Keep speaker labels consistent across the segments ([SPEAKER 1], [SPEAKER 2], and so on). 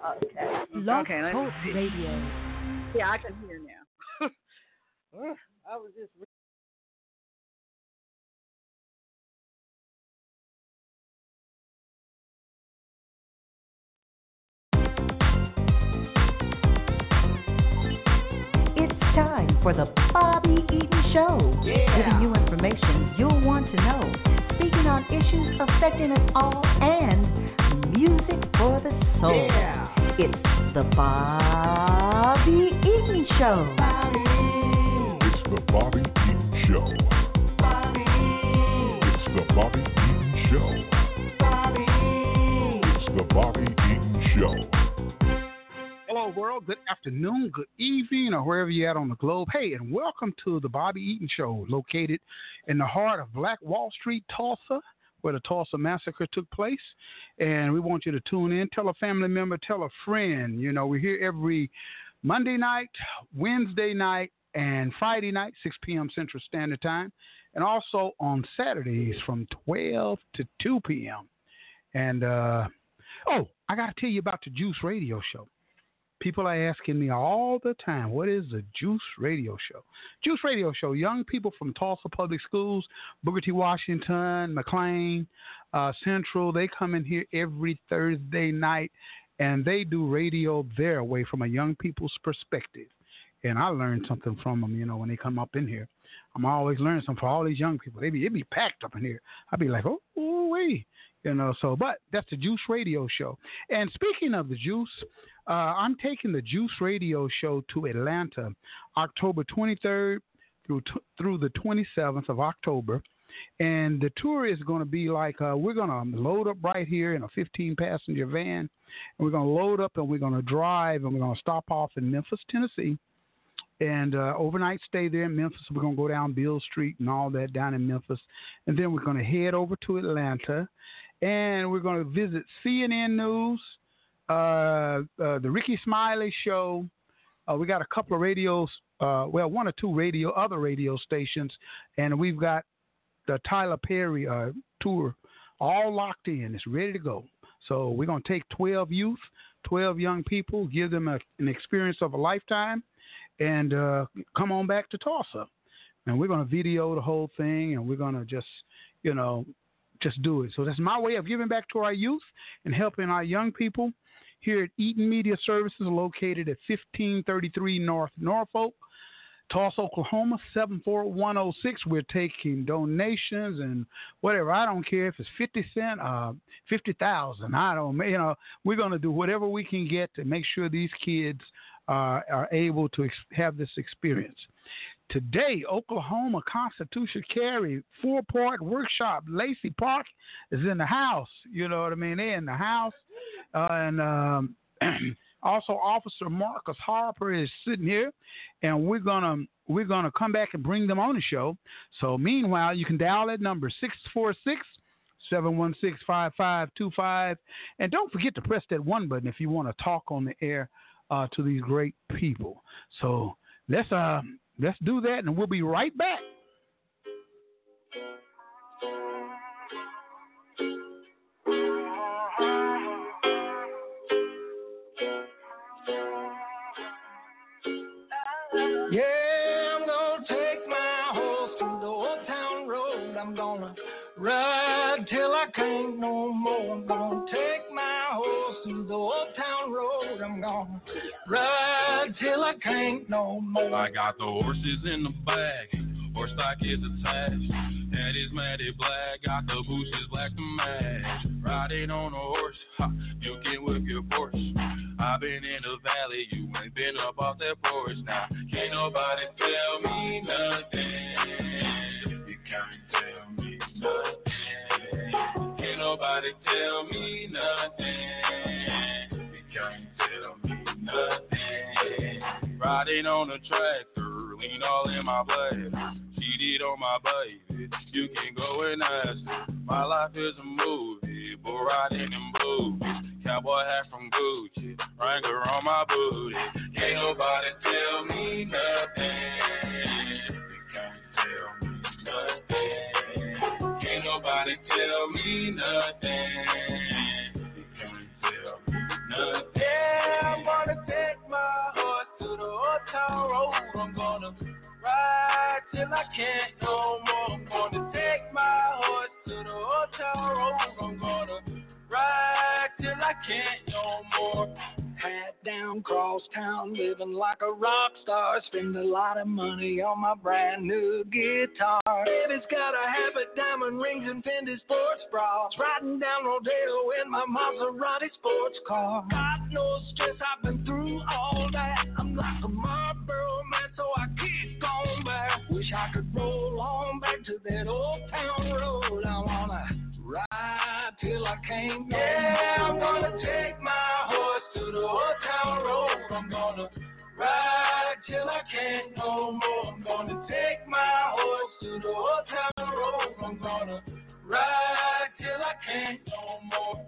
[SPEAKER 1] Okay.
[SPEAKER 2] Love
[SPEAKER 3] Okay, let's see.
[SPEAKER 2] Radio.
[SPEAKER 1] Yeah, I can hear now. I was just.
[SPEAKER 2] It's time for the Bobby Eaton Show. Giving you information you'll want to know. Speaking on issues affecting us all and music for the soul. It's the Bobby Eaton Show. Bobby.
[SPEAKER 4] It's the Bobby Eaton Show. Bobby. It's the Bobby Eaton Show. Bobby. It's the Bobby Eaton Show.
[SPEAKER 5] Hello, world. Good afternoon, good evening, or wherever you're at on the globe. Hey, and welcome to the Bobby Eaton Show, located in the heart of Black Wall Street, Tulsa, where the Tulsa Massacre took place. And we want you to tune in, tell a family member, tell a friend. You know, we're here every Monday night, Wednesday night, and Friday night, 6 p.m. Central Standard Time, and also on Saturdays from 12 to 2 p.m. And, uh, oh, I got to tell you about the Juice Radio Show. People are asking me all the time, what is the Juice Radio Show? Juice Radio Show, young people from Tulsa Public Schools, Booker T. Washington, McLain, uh, Central, they come in here every Thursday night and they do radio their way from a young people's perspective. And I learned something from them, you know, when they come up in here. I'm always learning something for all these young people. They be, it be packed up in here. I'd be like, oh, oh, wait. You know, so, but that's the Juice Radio Show. And speaking of the Juice, uh, I'm taking the Juice Radio Show to Atlanta, October 23rd through t- through the 27th of October, and the tour is going to be like uh, we're going to load up right here in a 15 passenger van, and we're going to load up and we're going to drive and we're going to stop off in Memphis, Tennessee, and uh, overnight stay there in Memphis. We're going to go down Beale Street and all that down in Memphis, and then we're going to head over to Atlanta, and we're going to visit CNN News uh, uh, the Rickey Smiley Show. Uh, we got a couple of radios, well, one or two radio, other radio stations, and we've got the Tyler Perry tour all locked in. It's ready to go. So we're going to take 12 youth, 12 young people, give them a, an experience of a lifetime, and uh, come on back to Tulsa. And we're going to video the whole thing, and we're going to just, you know, just do it. So that's my way of giving back to our youth and helping our young people here at Eaton Media Services, located at 1533 North Norfolk, Tulsa, Oklahoma, 74106. We're taking donations and whatever. I don't care if it's 50 cent, uh, 50,000. I don't, you know, we're going to do whatever we can get to make sure these kids uh, are able to ex- have this experience. Today, Oklahoma Constitution Carry four part workshop. Lacy Park is in the house. You know what I mean? They're in the house. Uh, and um, also, Officer Marcus Harper is sitting here, and we're gonna we're gonna come back and bring them on the show. So, meanwhile, you can dial that number six four six. 716-5525 and don't forget to press that one button if you want to talk on the air uh, to these great people. So let's uh let's do that and we'll be right back
[SPEAKER 6] town. I'm gonna ride till I can't no more. I
[SPEAKER 7] got the horses in the bag, horse stock is attached. Head is matted black, got the bushes black to match. Riding on a horse, ha, you can whip your Porsche. I've been in the valley, you ain't been up off that porch. Now, can't nobody tell me nothing. You can't tell me nothing. Can't nobody tell me nothing. Nothing. Riding on a tractor, lean all in my blood. Cheated on my baby, you can go and ask. My life is a movie, bull riding in boobies. Cowboy hat from Gucci, Wrangler on my booty. Can't nobody tell me nothing. Can't tell me nothing. Can't nobody tell me nothing. You can't tell me nothing. long road.
[SPEAKER 6] Oh, I'm gonna ride till I can't no more. I'm gonna take my horse to the road. Oh, I'm gonna ride till I can't no more. Hat down, cross town, living like a rock star. Spend a lot of money on my brand new guitar. Baby's got a habit, diamond rings, and Fendi sports bras. Riding down Rodeo in my Maserati sports car. Got no stress, I've been through all that. I'm like a Marlboro man, so I keep going back. Wish I could roll on back to that old town road. I wanna ride till I can't Yeah, I'm gonna take my old town road. I'm gonna ride till I can't no more. I'm gonna take my horse to the old town road. I'm gonna ride till I can't no more.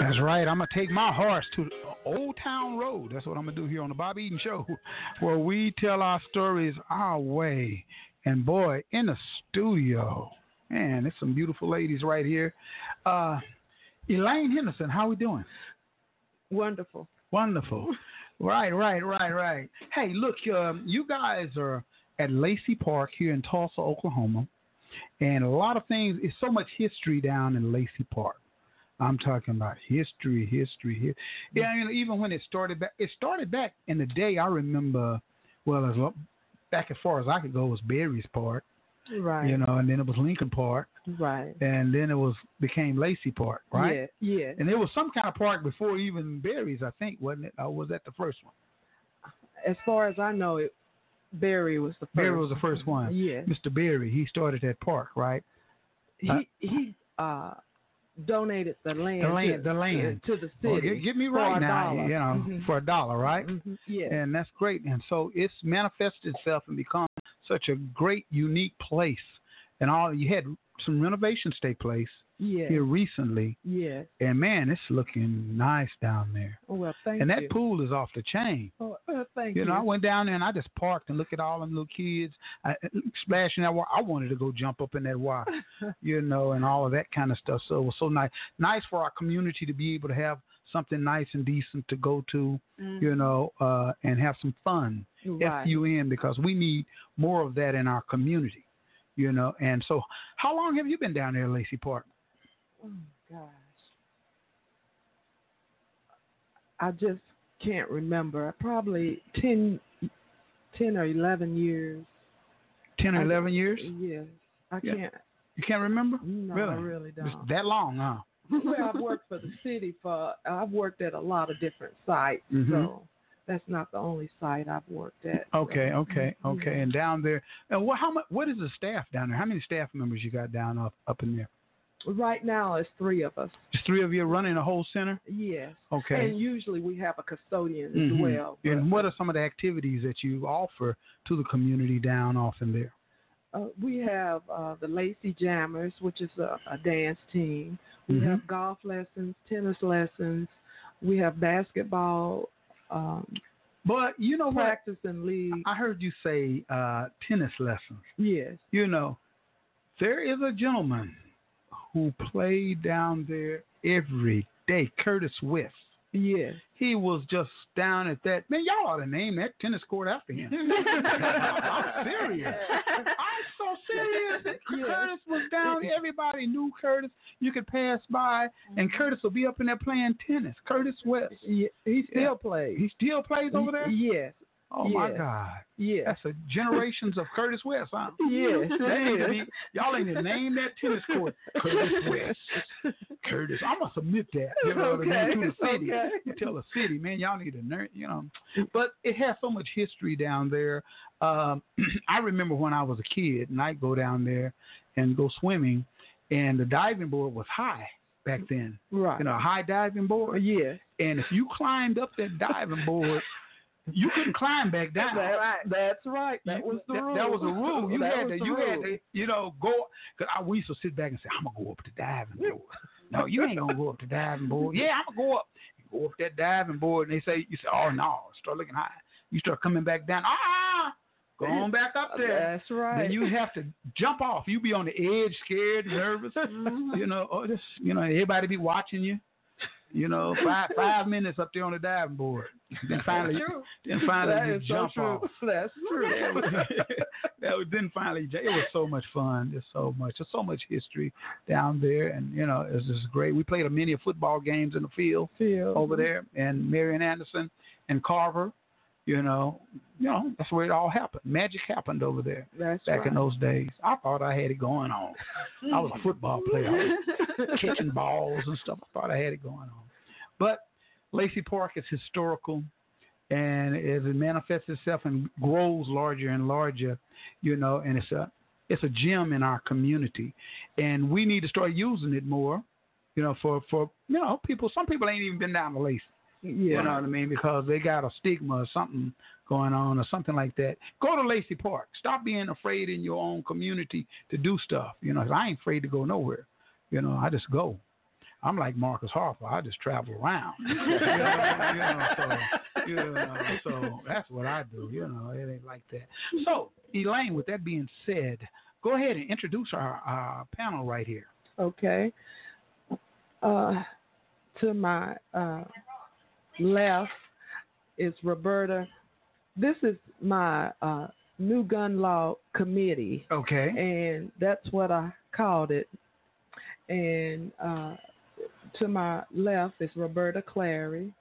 [SPEAKER 5] That's right. I'm gonna take my horse to Old Town Road. That's what I'm gonna do here on the Bob Eaton Show, where we tell our stories our way. And boy, in the studio, man, there's some beautiful ladies right here. Uh, Elaine Henderson, how we doing?
[SPEAKER 1] Wonderful.
[SPEAKER 5] Wonderful. right, right, right, right. Hey, look, um, you guys are at Lacy Park here in Tulsa, Oklahoma, and a lot of things. It's so much history down in Lacy Park. I'm talking about history, history, here. Yeah, you know, even when it started back, it started back in the day. I remember, well, as lo- back as far as I could go was Berry's Park,
[SPEAKER 1] Right.
[SPEAKER 5] you know, and then it was Lincoln Park,
[SPEAKER 1] Right.
[SPEAKER 5] and then it was became Lacy Park, right?
[SPEAKER 1] Yeah. Yeah.
[SPEAKER 5] And there was some kind of park before even Barry's, I think, wasn't it? Or was that the first one?
[SPEAKER 1] As far as I know, it Barry was the first.
[SPEAKER 5] Barry was the first one.
[SPEAKER 1] Yeah.
[SPEAKER 5] Mr. Barry, he started that park, right?
[SPEAKER 1] He
[SPEAKER 5] Uh,
[SPEAKER 1] he uh donated the land.
[SPEAKER 5] The land-
[SPEAKER 1] to,
[SPEAKER 5] the land.
[SPEAKER 1] to the city.
[SPEAKER 5] Well, get, me right now,
[SPEAKER 1] dollar.
[SPEAKER 5] you know,
[SPEAKER 1] Mhm.
[SPEAKER 5] for a dollar, right?
[SPEAKER 1] Mhm. Yeah.
[SPEAKER 5] And that's great. And so it's manifested itself and become such a great, unique place. And all you had some renovations take place
[SPEAKER 1] yeah.
[SPEAKER 5] here recently,
[SPEAKER 1] Yes.
[SPEAKER 5] and man, it's looking nice down there.
[SPEAKER 1] Oh, well, thank
[SPEAKER 5] and
[SPEAKER 1] you.
[SPEAKER 5] that pool is off the chain.
[SPEAKER 1] Oh, uh, thank
[SPEAKER 5] You
[SPEAKER 1] you.
[SPEAKER 5] know, I went down there and I just parked and looked at all them little kids I, splashing that water. I wanted to go jump up in that water, you know, and all of that kind of stuff. So it was so nice, nice for our community to be able to have something nice and decent to go to, you know, uh, and have some fun.
[SPEAKER 1] Mm-hmm. Right.
[SPEAKER 5] F U N because we need more of that in our community, you know. And so, how long have you been down there, Lacy Park?
[SPEAKER 1] Oh gosh. I just can't remember. Probably 10, 10 or eleven years.
[SPEAKER 5] Ten or
[SPEAKER 1] I-
[SPEAKER 5] eleven years?
[SPEAKER 1] Yes. I
[SPEAKER 5] Yeah.
[SPEAKER 1] can't.
[SPEAKER 5] You can't remember?
[SPEAKER 1] No,
[SPEAKER 5] really?
[SPEAKER 1] I really don't.
[SPEAKER 5] that long, huh?
[SPEAKER 1] Well, I've worked for the city for. I've worked at a lot of different sites,
[SPEAKER 5] Mhm.
[SPEAKER 1] so that's not the only site I've worked at. so-
[SPEAKER 5] Okay, okay, okay. And down there, and what? How much? What is the staff down there? How many staff members you got down up up in there?
[SPEAKER 1] Right now, it's three of us.
[SPEAKER 5] Just three of you running the whole center.
[SPEAKER 1] Yes.
[SPEAKER 5] Okay.
[SPEAKER 1] And usually we have a custodian as well.
[SPEAKER 5] And what are some of the activities that you offer to the community down off in there?
[SPEAKER 1] Uh, we have uh, the Lacy Jammers, which is a, a dance team. We
[SPEAKER 5] Mhm.
[SPEAKER 1] have golf lessons, tennis lessons. We have basketball, um,
[SPEAKER 5] But you know what?
[SPEAKER 1] practice and league.
[SPEAKER 5] I heard you say uh, tennis lessons.
[SPEAKER 1] yes.
[SPEAKER 5] You know, there is a gentleman who played down there every day, Curtis West.
[SPEAKER 1] Yes.
[SPEAKER 5] He was just down at that. Man, y'all ought to name that tennis court after him. I'm serious. I'm so serious.
[SPEAKER 1] Yes.
[SPEAKER 5] Curtis was down. Everybody knew Curtis. You could pass by, and mm-hmm. Curtis will be up in there playing tennis. Curtis West.
[SPEAKER 1] Ye- he still
[SPEAKER 5] Yeah.
[SPEAKER 1] plays.
[SPEAKER 5] He still plays over there.
[SPEAKER 1] Yes.
[SPEAKER 5] Oh my. God.
[SPEAKER 1] Yes.
[SPEAKER 5] That's a generations of Curtis West, huh?
[SPEAKER 1] Yes,
[SPEAKER 5] That
[SPEAKER 1] it
[SPEAKER 5] need to
[SPEAKER 1] is.
[SPEAKER 5] be- y'all ain't to name that tennis court Curtis West. Curtis, I'm gonna submit that. You know what I mean? To the city.
[SPEAKER 1] Okay.
[SPEAKER 5] You tell the city, man, y'all need to learn. You know, but it has so much history down there. Um, I remember when I was a kid, and I'd go down there and go swimming, and the diving board was high back then.
[SPEAKER 1] Right.
[SPEAKER 5] You know, a high diving board.
[SPEAKER 1] Yeah.
[SPEAKER 5] And if you climbed up that diving board, you couldn't climb back down.
[SPEAKER 1] That- That's right. That was the rule.
[SPEAKER 5] That was a rule. You
[SPEAKER 1] That
[SPEAKER 5] had to,
[SPEAKER 1] the
[SPEAKER 5] you had to, you know, go. Cause I, we used to sit back and say, "I'm gonna go up the diving board." no, you ain't gonna go up the diving board. Yeah, I'm gonna go up. You go up that diving board, and they say, "You say, oh no, start looking high." You start coming back down. Ah, go on back up there.
[SPEAKER 1] That's right.
[SPEAKER 5] Then you have to jump off. You be on the edge, scared, nervous.
[SPEAKER 1] Mm-hmm.
[SPEAKER 5] you know, oh, just you know, everybody be watching you. You know, five five minutes up there on the diving board. Then finally, then finally
[SPEAKER 1] That
[SPEAKER 5] just
[SPEAKER 1] is so
[SPEAKER 5] jump
[SPEAKER 1] true.
[SPEAKER 5] off.
[SPEAKER 1] That's true.
[SPEAKER 5] that was then finally it was so much fun. There's so much there's so much history down there and you know, it's just great. We played a many football games in the field
[SPEAKER 1] Phil.
[SPEAKER 5] over there and Marion Anderson and Carver, you know, you know, that's where it all happened. Magic happened over there
[SPEAKER 1] That's
[SPEAKER 5] back
[SPEAKER 1] right.
[SPEAKER 5] in those days. I thought I had it going on. I was a hmm. football player. Catching balls and stuff. I thought I had it going on. But Lacy Park is historical and as it manifests itself and grows larger and larger, you know, and it's a it's a gem in our community. And we need to start using it more, you know, for, for you know, people some people ain't even been down to Lacy.
[SPEAKER 1] Yeah.
[SPEAKER 5] You know what I mean? Because they got a stigma or something going on or something like that. Go to Lacy Park. Stop being afraid in your own community to do stuff. You know, 'cause I ain't afraid to go nowhere. You know, I just go. I'm like Marcus Harper. I just travel around. you, know, you know, so, you know, so that's what I do. You know, it ain't like that. So, Elaine, with that being said, go ahead and introduce our, our panel right here.
[SPEAKER 1] Okay. Uh, to my uh, left is Roberta. This is my uh, new gun law committee,
[SPEAKER 5] Okay.
[SPEAKER 1] and that's what I called it. And uh, to my left is Roberta Clary,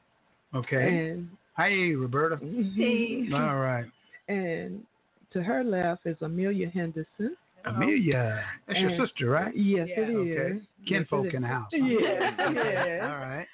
[SPEAKER 5] Okay.
[SPEAKER 1] and
[SPEAKER 5] Hey, Roberta. Hey. All right.
[SPEAKER 1] and to her left is Amelia Henderson.
[SPEAKER 5] Amelia. That's your sister, right?
[SPEAKER 1] Yes,
[SPEAKER 3] Yeah.
[SPEAKER 1] it is.
[SPEAKER 5] Okay.
[SPEAKER 1] Yes,
[SPEAKER 5] Kinfolk
[SPEAKER 1] it is.
[SPEAKER 5] in the house.
[SPEAKER 1] Yes,
[SPEAKER 5] Okay.
[SPEAKER 1] yes.
[SPEAKER 5] All right.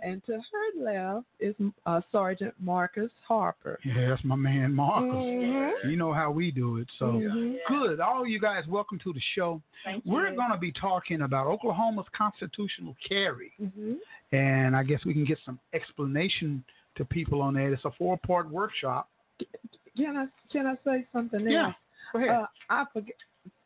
[SPEAKER 1] And to her left is uh, Sergeant Marcus Harper.
[SPEAKER 5] Yeah, that's my man Marcus.
[SPEAKER 1] Mhm.
[SPEAKER 5] You know how we do it. So
[SPEAKER 1] Mhm.
[SPEAKER 5] good. All you guys, welcome to the show.
[SPEAKER 3] Thank
[SPEAKER 5] We're going to be talking about Oklahoma's constitutional carry.
[SPEAKER 1] Mhm.
[SPEAKER 5] And I guess we can get some explanation to people on that. It's a four part workshop.
[SPEAKER 1] Can I can I say something else?
[SPEAKER 5] Yeah. Go ahead.
[SPEAKER 1] Uh, I forget.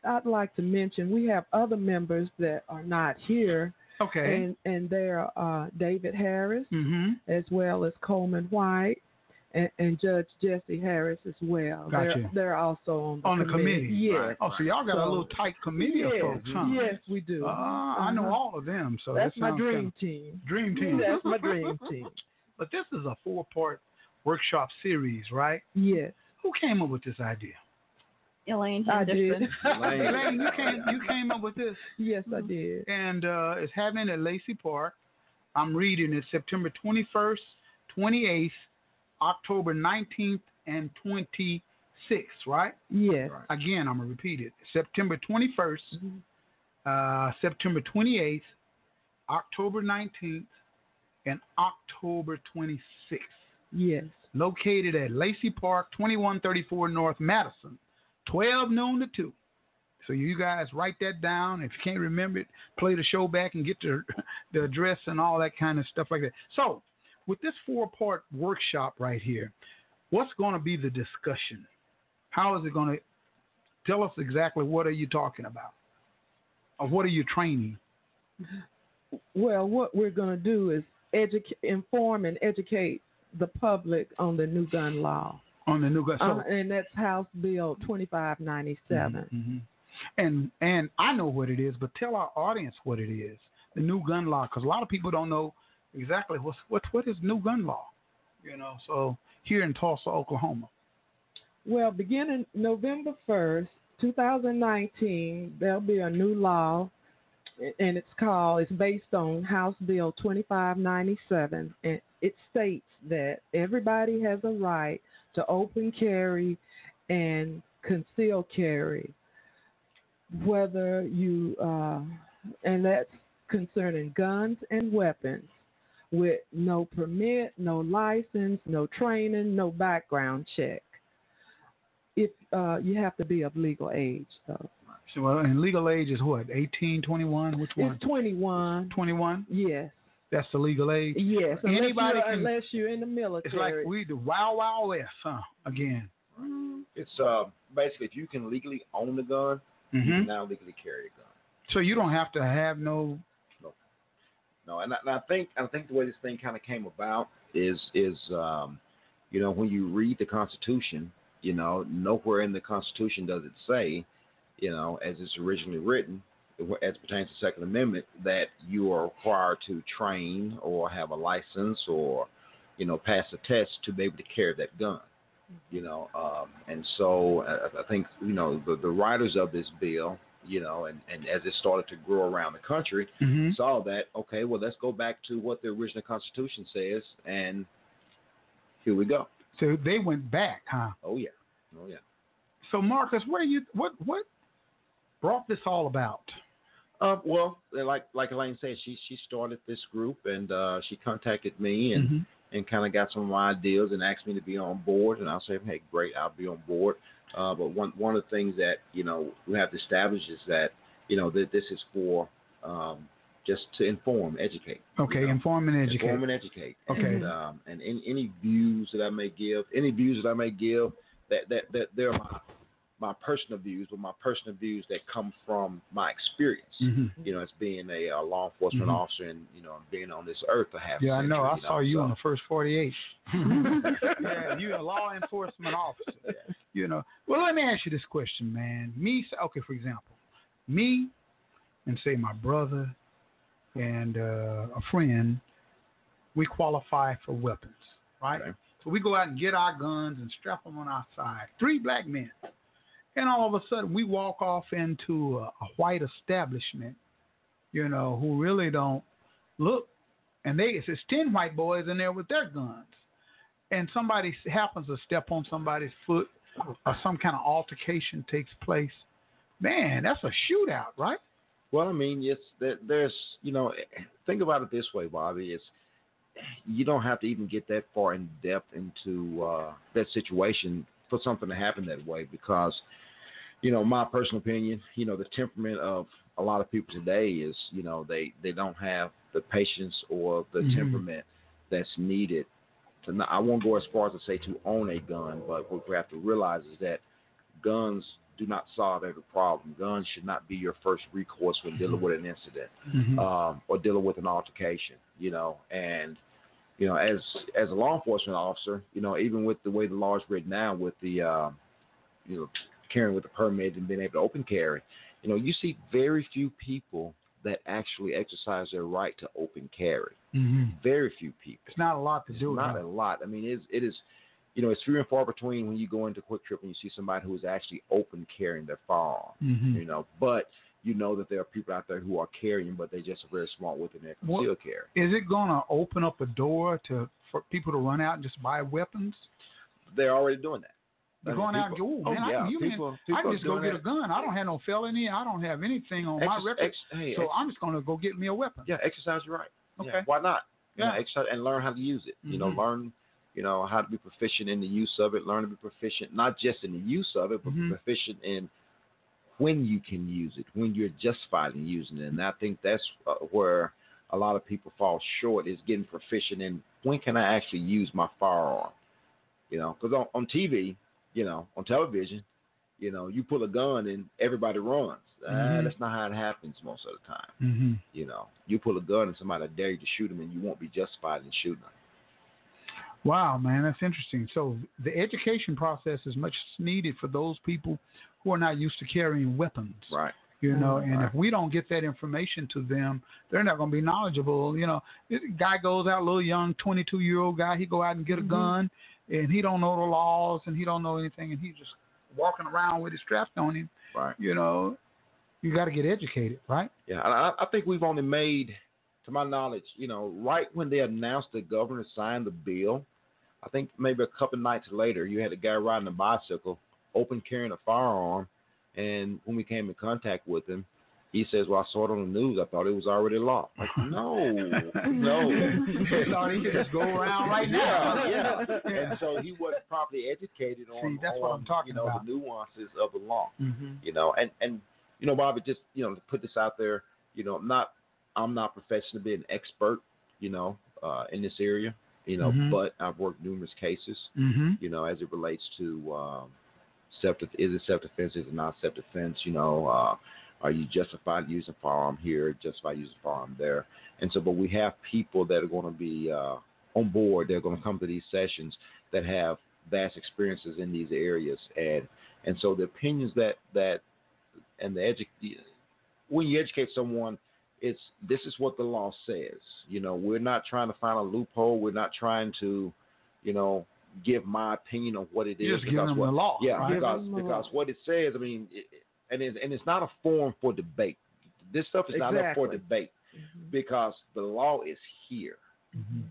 [SPEAKER 1] I'd like to mention we have other members that are not here,
[SPEAKER 5] okay.
[SPEAKER 1] and and they're uh, David Harris
[SPEAKER 5] mm-hmm.
[SPEAKER 1] as well as Coleman White. And, and Judge Jesse Harris as well.
[SPEAKER 5] Gotcha.
[SPEAKER 1] They're, they're also on the
[SPEAKER 5] On the
[SPEAKER 1] committee.
[SPEAKER 5] committee.
[SPEAKER 1] Yes.
[SPEAKER 5] Oh, so y'all got a little tight committee
[SPEAKER 1] yes.
[SPEAKER 5] of folks, huh?
[SPEAKER 1] Yes, we do.
[SPEAKER 5] Ah, I know
[SPEAKER 1] Uh-huh.
[SPEAKER 5] all of them. So
[SPEAKER 1] That's
[SPEAKER 5] that
[SPEAKER 1] my dream team.
[SPEAKER 5] dream team.
[SPEAKER 1] That's my dream team.
[SPEAKER 5] But this is a four part workshop series, right?
[SPEAKER 1] Yes,
[SPEAKER 5] Who came up with this idea?
[SPEAKER 3] Elaine
[SPEAKER 1] I did.
[SPEAKER 3] Henderson.
[SPEAKER 5] Elaine, you came you came up with this,
[SPEAKER 1] yes, I did.
[SPEAKER 5] and uh, it's happening at Lacy Park. I'm reading it September 21st, 28th, October 19th, and 26th. Right?
[SPEAKER 1] Yes.
[SPEAKER 5] Again, I'm gonna repeat it. September 21st,
[SPEAKER 1] Mhm.
[SPEAKER 5] uh, September 28th, October 19th, and October 26th.
[SPEAKER 1] Yes.
[SPEAKER 5] located at Lacy Park, 2134 North Madison, 12 noon to 2. So you guys write that down. If you can't remember it, play the show back and get the, the address and all that kind of stuff like that. So with this four-part workshop right here, what's going to be the discussion? How is it going to tell us exactly what are you talking about? Or what are you training?
[SPEAKER 1] Well, what we're going to do is educate, inform, and educate the public on the new gun law,
[SPEAKER 5] On the new gun.
[SPEAKER 1] Uh, and that's House Bill 2597.
[SPEAKER 5] Mhm. And and I know what it is, but tell our audience what it is. The new gun law, because a lot of people don't know exactly what's what what is new gun law. You know, so here in Tulsa, Oklahoma.
[SPEAKER 1] Well, beginning November 1st, 2019, there'll be a new law, and it's called, it's based on House Bill 2597, and it states that everybody has a right to open carry and conceal carry, whether you, uh, and that's concerning guns and weapons with no permit, no license, no training, no background check if uh, you have to be of legal age, though.
[SPEAKER 5] So well, and legal age is what? 18, 21? Which one?
[SPEAKER 1] It's 21.
[SPEAKER 5] 21?
[SPEAKER 1] Yes.
[SPEAKER 5] That's the legal age.
[SPEAKER 1] Yes. Unless,
[SPEAKER 5] Anybody
[SPEAKER 1] you're,
[SPEAKER 5] can-
[SPEAKER 1] unless you're in the military.
[SPEAKER 5] It's like we the wild wild west, huh? Again.
[SPEAKER 8] It's uh basically if you can legally own the gun, you
[SPEAKER 5] hmm
[SPEAKER 8] can now legally carry a gun.
[SPEAKER 5] So you don't have to have no.
[SPEAKER 8] No, and I, and I think I think the way this thing kind of came about is is um, you know when you read the Constitution, you know nowhere in the Constitution does it say, you know, as it's originally written, as pertains to Second Amendment, that you are required to train or have a license or, you know, pass a test to be able to carry that gun. You know, um, and so I, I think you know the, the writers of this bill, you know, and, and as it started to grow around the country,
[SPEAKER 5] hmm
[SPEAKER 8] saw that okay, well let's go back to what the original Constitution says, and here we go.
[SPEAKER 5] So they went back, huh?
[SPEAKER 8] Oh yeah, oh yeah.
[SPEAKER 5] So Marcus, what are you? What what brought this all about?
[SPEAKER 8] Uh, well, like like Elaine said, she she started this group and uh, she contacted me and
[SPEAKER 5] Mhm.
[SPEAKER 8] and kind of got some of my ideas and asked me to be on board. And I said, hey, great, I'll be on board. Uh, but one one of the things that you know we have to establish is that you know that this is for um, just to inform, educate.
[SPEAKER 5] Okay,
[SPEAKER 8] you know?
[SPEAKER 5] inform and educate.
[SPEAKER 8] Inform and educate.
[SPEAKER 5] Okay.
[SPEAKER 8] And, um, and any, any views that I may give, any views that I may give, that that that they're my my personal views, but my personal views that come from my experience.
[SPEAKER 5] Mhm.
[SPEAKER 8] You know, as being a, uh law enforcement
[SPEAKER 5] Mhm.
[SPEAKER 8] officer and you know being on this earth for half. a
[SPEAKER 5] Yeah, I know. I
[SPEAKER 8] century,
[SPEAKER 5] saw you
[SPEAKER 8] so-
[SPEAKER 5] on the first 48. yeah, you're a law enforcement officer. You know. Well, let me ask you this question, man. Me, okay, for example, me and say my brother and uh, a friend, we qualify for weapons, right?
[SPEAKER 8] Okay.
[SPEAKER 5] So we go out and get our guns and strap them on our side. Three black men. And all of a sudden, we walk off into a, a white establishment, you know, who really don't look. And they, it's, it's 10 white boys in there with their guns. And somebody happens to step on somebody's foot or some kind of altercation takes place. Man, that's a shootout, right?
[SPEAKER 8] Well, I mean, it's there, there's you know, think about it this way, Bobby. It's you don't have to even get that far in depth into uh, that situation for something to happen that way because, you know, my personal opinion, you know, the temperament of a lot of people today is, you know, they they don't have the patience or the
[SPEAKER 5] Mhm.
[SPEAKER 8] temperament that's needed to. Not, I won't go as far as to say to own a gun, but what we have to realize is that guns do not solve every problem. Guns should not be your first recourse when dealing with an incident
[SPEAKER 5] Mm-hmm.
[SPEAKER 8] um, or dealing with an altercation. You know, and you know, as as a law enforcement officer, you know, even with the way the law is written now, with the uh, you know carrying with a permit and being able to open carry, you know, you see very few people that actually exercise their right to open carry.
[SPEAKER 5] mm-hmm.
[SPEAKER 8] Very few people.
[SPEAKER 5] It's not a lot to
[SPEAKER 8] It's
[SPEAKER 5] do.
[SPEAKER 8] not
[SPEAKER 5] huh?
[SPEAKER 8] a lot. I mean, it is, it is, you know, it's few and far between when you go into QuikTrip and you see somebody who is actually open carrying their firearm.
[SPEAKER 5] Mhm.
[SPEAKER 8] You know, but you know that there are people out there who are carrying, but they just are very smart within their
[SPEAKER 5] What-
[SPEAKER 8] concealed carry.
[SPEAKER 5] Is it going to open up a door to for people to run out and just buy weapons?
[SPEAKER 8] They're already doing that.
[SPEAKER 5] They're
[SPEAKER 8] I
[SPEAKER 5] going out and go,
[SPEAKER 8] people-
[SPEAKER 5] oh, man, I,
[SPEAKER 8] yeah,
[SPEAKER 5] can, you
[SPEAKER 8] people,
[SPEAKER 5] I
[SPEAKER 8] people
[SPEAKER 5] can
[SPEAKER 8] are
[SPEAKER 5] just go get a
[SPEAKER 8] that.
[SPEAKER 5] gun. I don't have no felony. I don't have anything on my
[SPEAKER 8] Exercise-
[SPEAKER 5] record.
[SPEAKER 8] ex- hey,
[SPEAKER 5] so
[SPEAKER 8] ex-
[SPEAKER 5] I'm just going to go get me a weapon.
[SPEAKER 8] yeah, exercise your right. Yeah,
[SPEAKER 5] Okay.
[SPEAKER 8] why not? You know,
[SPEAKER 5] Yeah.
[SPEAKER 8] exercise and learn how to use it. You know,
[SPEAKER 5] Mhm.
[SPEAKER 8] learn, you know, how to be proficient in the use of it. Learn to be proficient not just in the use of it, but
[SPEAKER 5] Mhm.
[SPEAKER 8] proficient in when you can use it, when you're justified in using it. And I think that's uh, where a lot of people fall short is getting proficient in when can I actually use my firearm. You know, because on, on TV, you know, on television, you know, you pull a gun and everybody runs. Ah,
[SPEAKER 5] Mhm.
[SPEAKER 8] that's not how it happens most of the time.
[SPEAKER 5] Mm-hmm.
[SPEAKER 8] You know, you pull a gun and somebody dare you to shoot them, and you won't be justified in shooting them.
[SPEAKER 5] Wow, man, that's interesting. So the education process is much needed for those people who are not used to carrying weapons.
[SPEAKER 8] Right.
[SPEAKER 5] You know, and
[SPEAKER 8] Right.
[SPEAKER 5] if we don't get that information to them, they're not going to be knowledgeable. You know, this guy goes out, little young, 22 year old guy, he go out and get a
[SPEAKER 1] Mhm.
[SPEAKER 5] gun, and he don't know the laws, and he don't know anything, and he's just walking around with his strapped on him.
[SPEAKER 8] Right.
[SPEAKER 5] You know, you got to get educated, right?
[SPEAKER 8] Yeah. I, I think we've only made, to my knowledge, you know, right when they announced the governor signed the bill, I think maybe a couple nights later, you had a guy riding a bicycle, open carrying a firearm, and when we came in contact with him, he says, "Well, I saw it on the news. I thought it was already law." Like, no, no.
[SPEAKER 5] He thought he could just go around right now.
[SPEAKER 8] Yeah, yeah.
[SPEAKER 5] Yeah.
[SPEAKER 8] And so he wasn't properly educated on,
[SPEAKER 5] See, that's
[SPEAKER 8] on
[SPEAKER 5] what I'm talking
[SPEAKER 8] you know,
[SPEAKER 5] about.
[SPEAKER 8] the nuances of the law.
[SPEAKER 5] Mm-hmm.
[SPEAKER 8] You know, and and you know, Bobby, just you know, to put this out there, you know, I'm not I'm not professing to be an expert, you know, uh, in this area, you know,
[SPEAKER 5] Mhm.
[SPEAKER 8] but I've worked numerous cases,
[SPEAKER 5] Mm-hmm.
[SPEAKER 8] you know, as it relates to um, self is it self defense, is it not self defense, you know, uh, are you justified using firearm here, justified using firearm there, and so, but we have people that are going to be uh, on board. They're going to come to these sessions that have vast experiences in these areas, and and so the opinions that that and the edu- when you educate someone, it's this is what the law says. You know, we're not trying to find a loophole. We're not trying to, you know, give my opinion on what it is.
[SPEAKER 5] Just
[SPEAKER 8] because what,
[SPEAKER 5] the law,
[SPEAKER 8] Yeah,
[SPEAKER 5] right?
[SPEAKER 8] because
[SPEAKER 1] Give them the
[SPEAKER 8] because
[SPEAKER 1] law.
[SPEAKER 8] what it says. I mean, it, and it's, and it's not a forum for debate. This stuff is not up for
[SPEAKER 1] Exactly.
[SPEAKER 8] debate because the law is here
[SPEAKER 5] Mhm.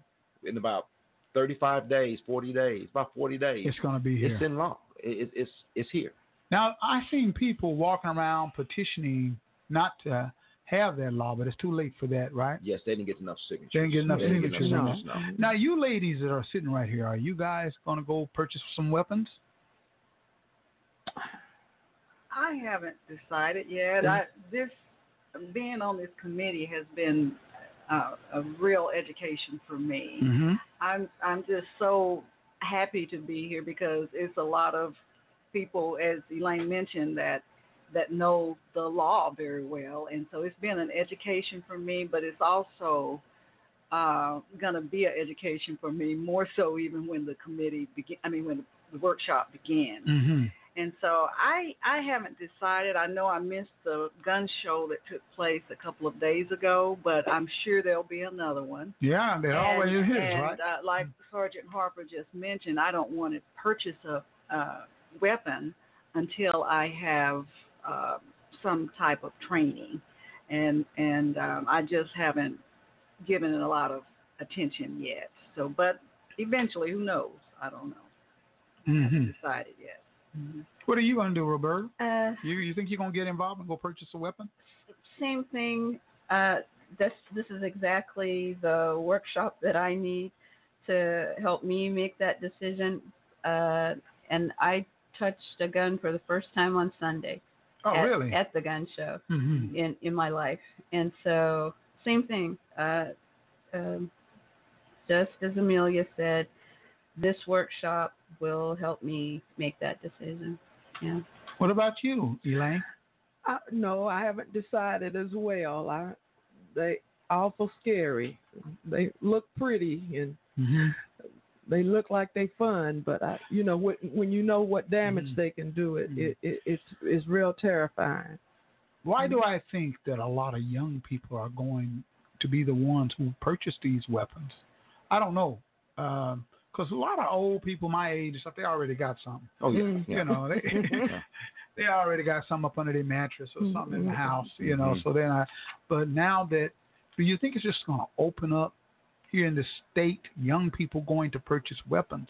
[SPEAKER 8] in about 35 days, 40 days, about 40 days.
[SPEAKER 5] It's going to be here.
[SPEAKER 8] It's in law. It, it, it's it's here.
[SPEAKER 5] Now, I've seen people walking around petitioning not to have that law, but it's too late for that, right?
[SPEAKER 8] Yes, they didn't get enough signatures.
[SPEAKER 5] They didn't get enough
[SPEAKER 8] They didn't get
[SPEAKER 5] signatures on
[SPEAKER 8] enough
[SPEAKER 1] No.
[SPEAKER 8] signatures,
[SPEAKER 5] Now, you ladies that are sitting right here, are you guys going to go purchase some weapons?
[SPEAKER 3] I haven't decided yet. I, this being on this committee has been uh, a real education for me.
[SPEAKER 5] Mm-hmm.
[SPEAKER 3] I'm I'm just so happy to be here because it's a lot of people, as Elaine mentioned, that that know the law very well, and so it's been an education for me. But it's also uh, going to be an education for me more so even when the committee begin. I mean, when the workshop begins.
[SPEAKER 5] Mm-hmm.
[SPEAKER 3] And so I I haven't decided. I know I missed the gun show that took place a couple of days ago, but I'm sure there'll be another one.
[SPEAKER 5] Yeah, there always is,
[SPEAKER 3] and,
[SPEAKER 5] right?
[SPEAKER 3] Uh, like Sergeant Harper just mentioned, I don't want to purchase a uh, weapon until I have uh, some type of training, and and um, I just haven't given it a lot of attention yet. So, but eventually, who knows? I don't know. I
[SPEAKER 5] Mm-hmm.
[SPEAKER 3] haven't decided yet. Mhm.
[SPEAKER 5] What are you going to do, Roberta?
[SPEAKER 9] Uh,
[SPEAKER 5] You you think you're going to get involved and go purchase a weapon?
[SPEAKER 9] same thing. Uh, this this is exactly the workshop that I need to help me make that decision. Uh, and I touched a gun for the first time on Sunday.
[SPEAKER 5] Oh,
[SPEAKER 9] at,
[SPEAKER 5] really?
[SPEAKER 9] At the gun show
[SPEAKER 5] mm-hmm.
[SPEAKER 9] in in my life, and so same thing. Uh, um, just as Amelia said, this workshop will help me make that decision. Yeah.
[SPEAKER 5] What about you, Elaine?
[SPEAKER 1] I, no, I haven't decided as well. I they awful scary. They look pretty and
[SPEAKER 5] Mm-hmm.
[SPEAKER 1] They look like they fun, but I, you know, when, when you know what damage
[SPEAKER 5] Mhm.
[SPEAKER 1] they can do, it,
[SPEAKER 5] Mhm.
[SPEAKER 1] it, it it's it's real terrifying.
[SPEAKER 5] Why do I think that a lot of young people are going to be the ones who purchase these weapons? I don't know. Because a lot of old people my age, and stuff, they already got something.
[SPEAKER 8] Oh yeah,
[SPEAKER 1] Mm.
[SPEAKER 8] yeah.
[SPEAKER 5] You know, they they already got something up under their mattress or something in the house. You know, so then I. But now that, do you think it's just going to open up here in the state? Young people going to purchase weapons.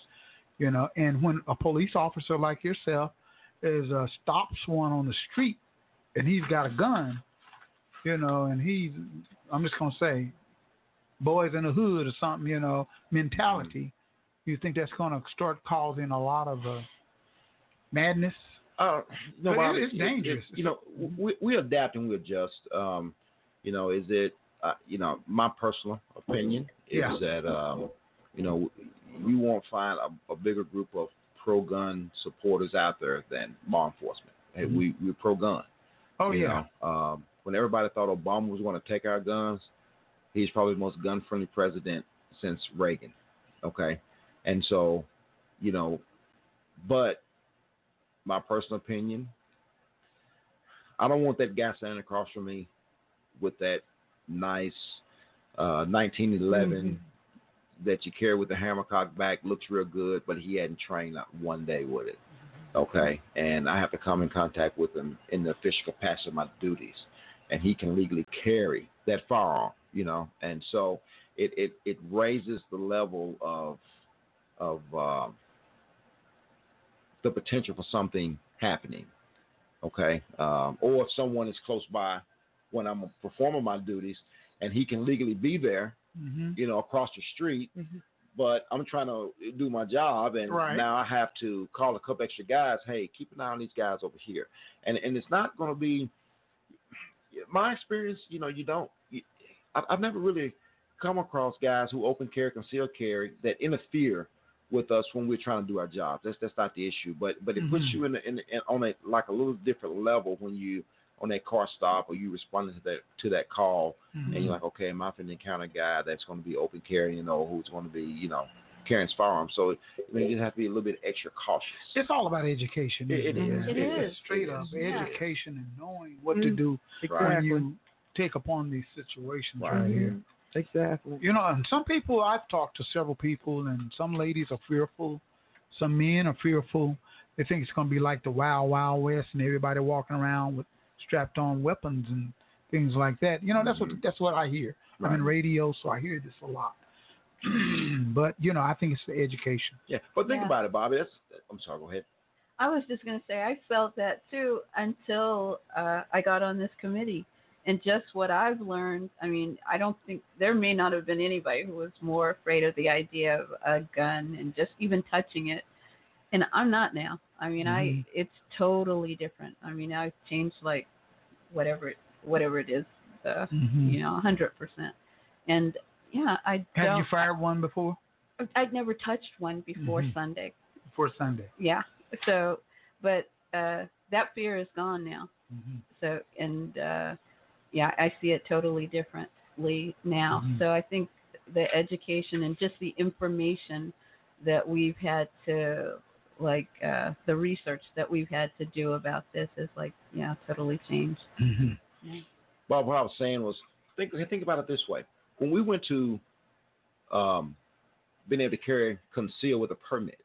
[SPEAKER 5] You know, and when a police officer like yourself is uh, stops one on the street and he's got a gun, you know, and he's, I'm just gonna say, boys in the hood or something, you know, mentality. You think that's gonna start causing a lot of uh, madness?
[SPEAKER 8] Uh, no, Bob,
[SPEAKER 5] it- it's
[SPEAKER 8] it-
[SPEAKER 5] dangerous.
[SPEAKER 8] you know, we we adapt and we adjust. Um, you know, is it? Uh, you know, my personal opinion is
[SPEAKER 5] Yeah.
[SPEAKER 8] that um, you know you won't find a, a bigger group of pro-gun supporters out there than law enforcement. Hey,
[SPEAKER 5] Mhm.
[SPEAKER 8] we we're pro-gun.
[SPEAKER 5] Oh
[SPEAKER 8] you
[SPEAKER 5] yeah.
[SPEAKER 8] know. Um, when everybody thought Obama was going to take our guns, he's probably the most gun-friendly president since Reagan. Okay, and so, you know, but my personal opinion, I don't want that guy standing across from me with that nice uh, 1911 that you carry with the hammer cocked back. Looks real good, but he hadn't trained not one day with it. Okay, and I have to come in contact with him in the official capacity of my duties, and he can legally carry that firearm. You know, and so it it, it raises the level of of um, the potential for something happening. Okay, um, or if someone is close by when I'm performing my duties, and he can legally be there,
[SPEAKER 5] hmm
[SPEAKER 8] you know, across the street, but I'm trying to do my job, and
[SPEAKER 5] Right.
[SPEAKER 8] now I have to call a couple extra guys. Hey, keep an eye on these guys over here, and and it's not going to be my experience. You know, you don't. You, I- I've never really come across guys who open carry, conceal carry that interfere with us when we're trying to do our jobs. That's that's not the issue, but but it puts
[SPEAKER 5] Mhm.
[SPEAKER 8] you in, in, in on a like a little different level when you on that car stop or you responding to that to that call
[SPEAKER 5] Mm-hmm.
[SPEAKER 8] and you're like, okay, am I going to encounter a guy that's going to be open carrying know, who's going to be, you know, carrying firearms. So I mean, you just have to be a little bit extra cautious.
[SPEAKER 5] It's all about education.
[SPEAKER 8] It-
[SPEAKER 5] isn't
[SPEAKER 8] it is.
[SPEAKER 9] It
[SPEAKER 5] It's
[SPEAKER 9] is.
[SPEAKER 5] straight
[SPEAKER 8] It
[SPEAKER 5] up
[SPEAKER 8] is.
[SPEAKER 9] Yeah.
[SPEAKER 5] education and knowing what to
[SPEAKER 1] Mm.
[SPEAKER 5] do when you take upon these situations right,
[SPEAKER 8] Right.
[SPEAKER 5] here.
[SPEAKER 1] Exactly.
[SPEAKER 5] You know, and some people I've talked to several people, and some ladies are fearful, some men are fearful. They think it's going to be like the Wild Wild West, and everybody walking around with strapped on weapons and things like that. You know, that's what that's what I hear. I'm in radio, so I hear this a lot. but you know, I think it's the education.
[SPEAKER 8] Yeah, but think
[SPEAKER 9] Yeah.
[SPEAKER 8] about it, Bobby. That's, I'm sorry. Go ahead.
[SPEAKER 9] I was just going to say I felt that too until uh, I got on this committee. And just what I've learned, I mean, I don't think there may not have been anybody who was more afraid of the idea of a gun and just even touching it. And I'm not now. I mean, I
[SPEAKER 5] Mhm.
[SPEAKER 9] it's totally different. I mean, I've changed like whatever it, whatever it is, uh,
[SPEAKER 5] Mhm.
[SPEAKER 9] you know, a hundred percent. And yeah, I
[SPEAKER 5] Have you fired one before?
[SPEAKER 9] I'd never touched one before
[SPEAKER 5] Mhm.
[SPEAKER 9] Sunday.
[SPEAKER 5] Before Sunday.
[SPEAKER 9] Yeah. So, but uh, that fear is gone now.
[SPEAKER 5] hmm
[SPEAKER 9] So, and uh, yeah, I see it totally differently now.
[SPEAKER 5] Mhm.
[SPEAKER 9] So I think the education and just the information that we've had to like uh, the research that we've had to do about this is like yeah totally changed.
[SPEAKER 5] hmm
[SPEAKER 8] Bob, what I was saying was think think about it this way. When we went to um, being able to carry conceal with a permit,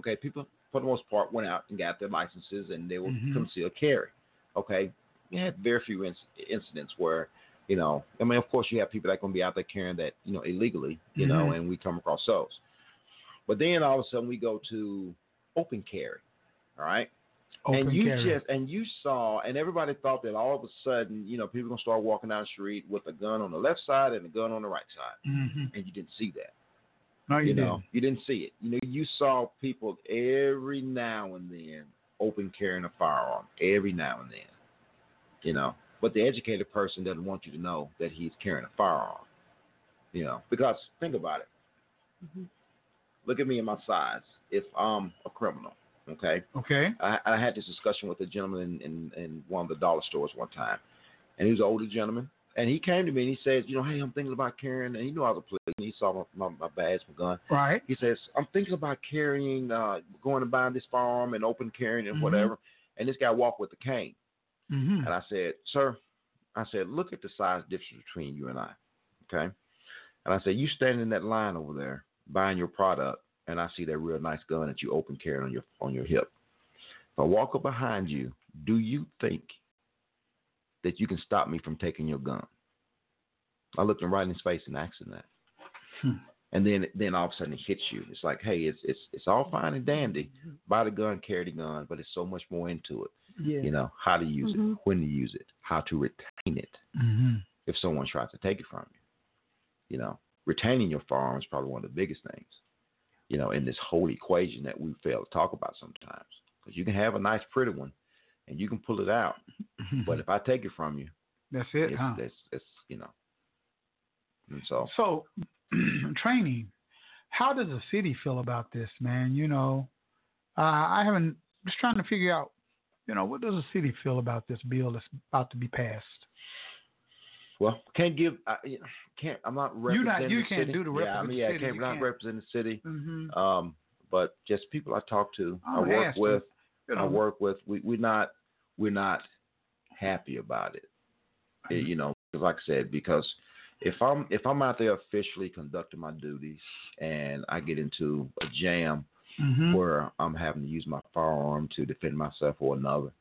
[SPEAKER 8] okay, people for the most part went out and got their licenses and they would
[SPEAKER 5] Mhm.
[SPEAKER 8] conceal carry. Okay, we had very few inc- incidents where, you know, I mean, of course you have people that are going to be out there carrying that, you know, illegally, you know,
[SPEAKER 5] Mhm.
[SPEAKER 8] and we come across those. But then all of a sudden we go to open carry, all right.
[SPEAKER 5] Open
[SPEAKER 8] and you
[SPEAKER 5] carry.
[SPEAKER 8] just and you saw and everybody thought that all of a sudden you know people gonna start walking down the street with a gun on the left side and a gun on the right side
[SPEAKER 5] hmm
[SPEAKER 8] and you didn't see that
[SPEAKER 5] No, you,
[SPEAKER 8] you,
[SPEAKER 5] didn't.
[SPEAKER 8] know you didn't see it you know you saw people every now and then open carrying a firearm every now and then you know but the educated person doesn't want you to know that he's carrying a firearm you know because think about it
[SPEAKER 9] Mhm.
[SPEAKER 8] Look at me and my size if i'm a criminal okay
[SPEAKER 5] Okay.
[SPEAKER 8] I, I had this discussion with a gentleman in, in, in one of the dollar stores one time, and he was an older gentleman, and he came to me and he says, you know, hey, I'm thinking about carrying, and he knew I was a police, and he saw my, my, my badge, my gun.
[SPEAKER 5] Right.
[SPEAKER 8] He says, I'm thinking about carrying, uh, going and buying this firearm and open carrying and
[SPEAKER 5] Mhm.
[SPEAKER 8] whatever. And this guy walked with a cane,
[SPEAKER 5] hmm
[SPEAKER 8] and I said, sir, I said, look at the size difference between you and I, okay? And I said, you standing in that line over there buying your product, and I see that real nice gun that you open carrying on your on your hip. If I walk up behind you, do you think that you can stop me from taking your gun? I looked him right in his face and asked him that.
[SPEAKER 5] Hmm.
[SPEAKER 8] And then then all of a sudden it hits you. It's like, hey, it's it's it's all fine and dandy. Buy the gun, carry the gun, but it's so much more into it.
[SPEAKER 1] Yeah.
[SPEAKER 8] You know, how to use
[SPEAKER 9] Mhm.
[SPEAKER 8] it, when to use it, how to retain it
[SPEAKER 5] hmm
[SPEAKER 8] if someone tries to take it from you. You know, retaining your firearm is probably one of the biggest things, you know, in this whole equation that we fail to talk about sometimes. Because you can have a nice, pretty one and you can pull it out. But if I take it from you,
[SPEAKER 5] that's it,
[SPEAKER 8] it's,
[SPEAKER 5] huh?
[SPEAKER 8] it's, it's, you know. And so,
[SPEAKER 5] So, training. How does the city feel about this, man? You know, uh, I haven't. Just trying to figure out. You know, what does the city feel about this bill that's about to be passed?
[SPEAKER 8] Well, can't give, I, can't. I'm not
[SPEAKER 5] You not-
[SPEAKER 8] representing
[SPEAKER 5] you
[SPEAKER 8] the
[SPEAKER 5] can't
[SPEAKER 8] city.
[SPEAKER 5] do the
[SPEAKER 8] yeah, I mean,
[SPEAKER 5] the
[SPEAKER 8] yeah,
[SPEAKER 5] city.
[SPEAKER 8] can't,
[SPEAKER 5] You
[SPEAKER 8] not
[SPEAKER 5] can't.
[SPEAKER 8] represent the city.
[SPEAKER 5] Mm-hmm.
[SPEAKER 8] Um, but just people I talk to, I
[SPEAKER 5] I'm
[SPEAKER 8] work with,
[SPEAKER 5] You know,
[SPEAKER 8] I work with, we, we're not, we're not happy about it. Eh, you know, 'cause like I said, because if I'm if I'm out there officially conducting my duties and I get into a jam
[SPEAKER 5] Mhm.
[SPEAKER 8] where I'm having to use my firearm to defend myself or another,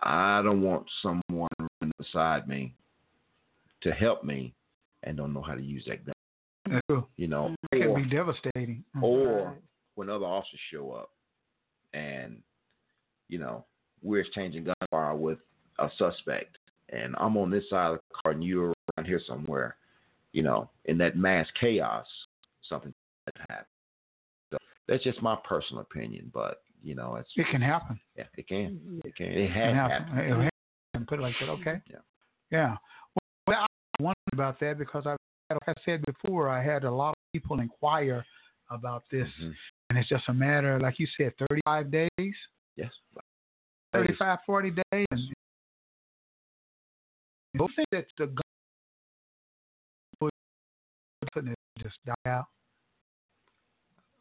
[SPEAKER 8] I don't want someone beside me to help me and don't know how to use that gun.
[SPEAKER 5] That's true.
[SPEAKER 8] You know,
[SPEAKER 5] It can
[SPEAKER 8] or,
[SPEAKER 5] be devastating.
[SPEAKER 8] Or
[SPEAKER 1] Right.
[SPEAKER 8] when other officers show up and you know we're exchanging gunfire with a suspect and i'm on this side of the car and you're around here somewhere you know in that mass chaos something could happen so that's just my personal opinion but you know it's
[SPEAKER 5] It can happen.
[SPEAKER 8] yeah it can
[SPEAKER 1] Mhm.
[SPEAKER 8] it can it
[SPEAKER 5] It
[SPEAKER 8] has
[SPEAKER 5] can happen.
[SPEAKER 8] happened
[SPEAKER 5] It can happen. Put it like that. Okay.
[SPEAKER 8] Yeah.
[SPEAKER 5] Yeah. Well, I wondered about that because I, like I said before, I had a lot of people inquire about this,
[SPEAKER 8] Mhm.
[SPEAKER 5] and it's just a matter, like you said, 35 days,
[SPEAKER 8] yes
[SPEAKER 5] 35, 40 days. And you think that the gun would just die out?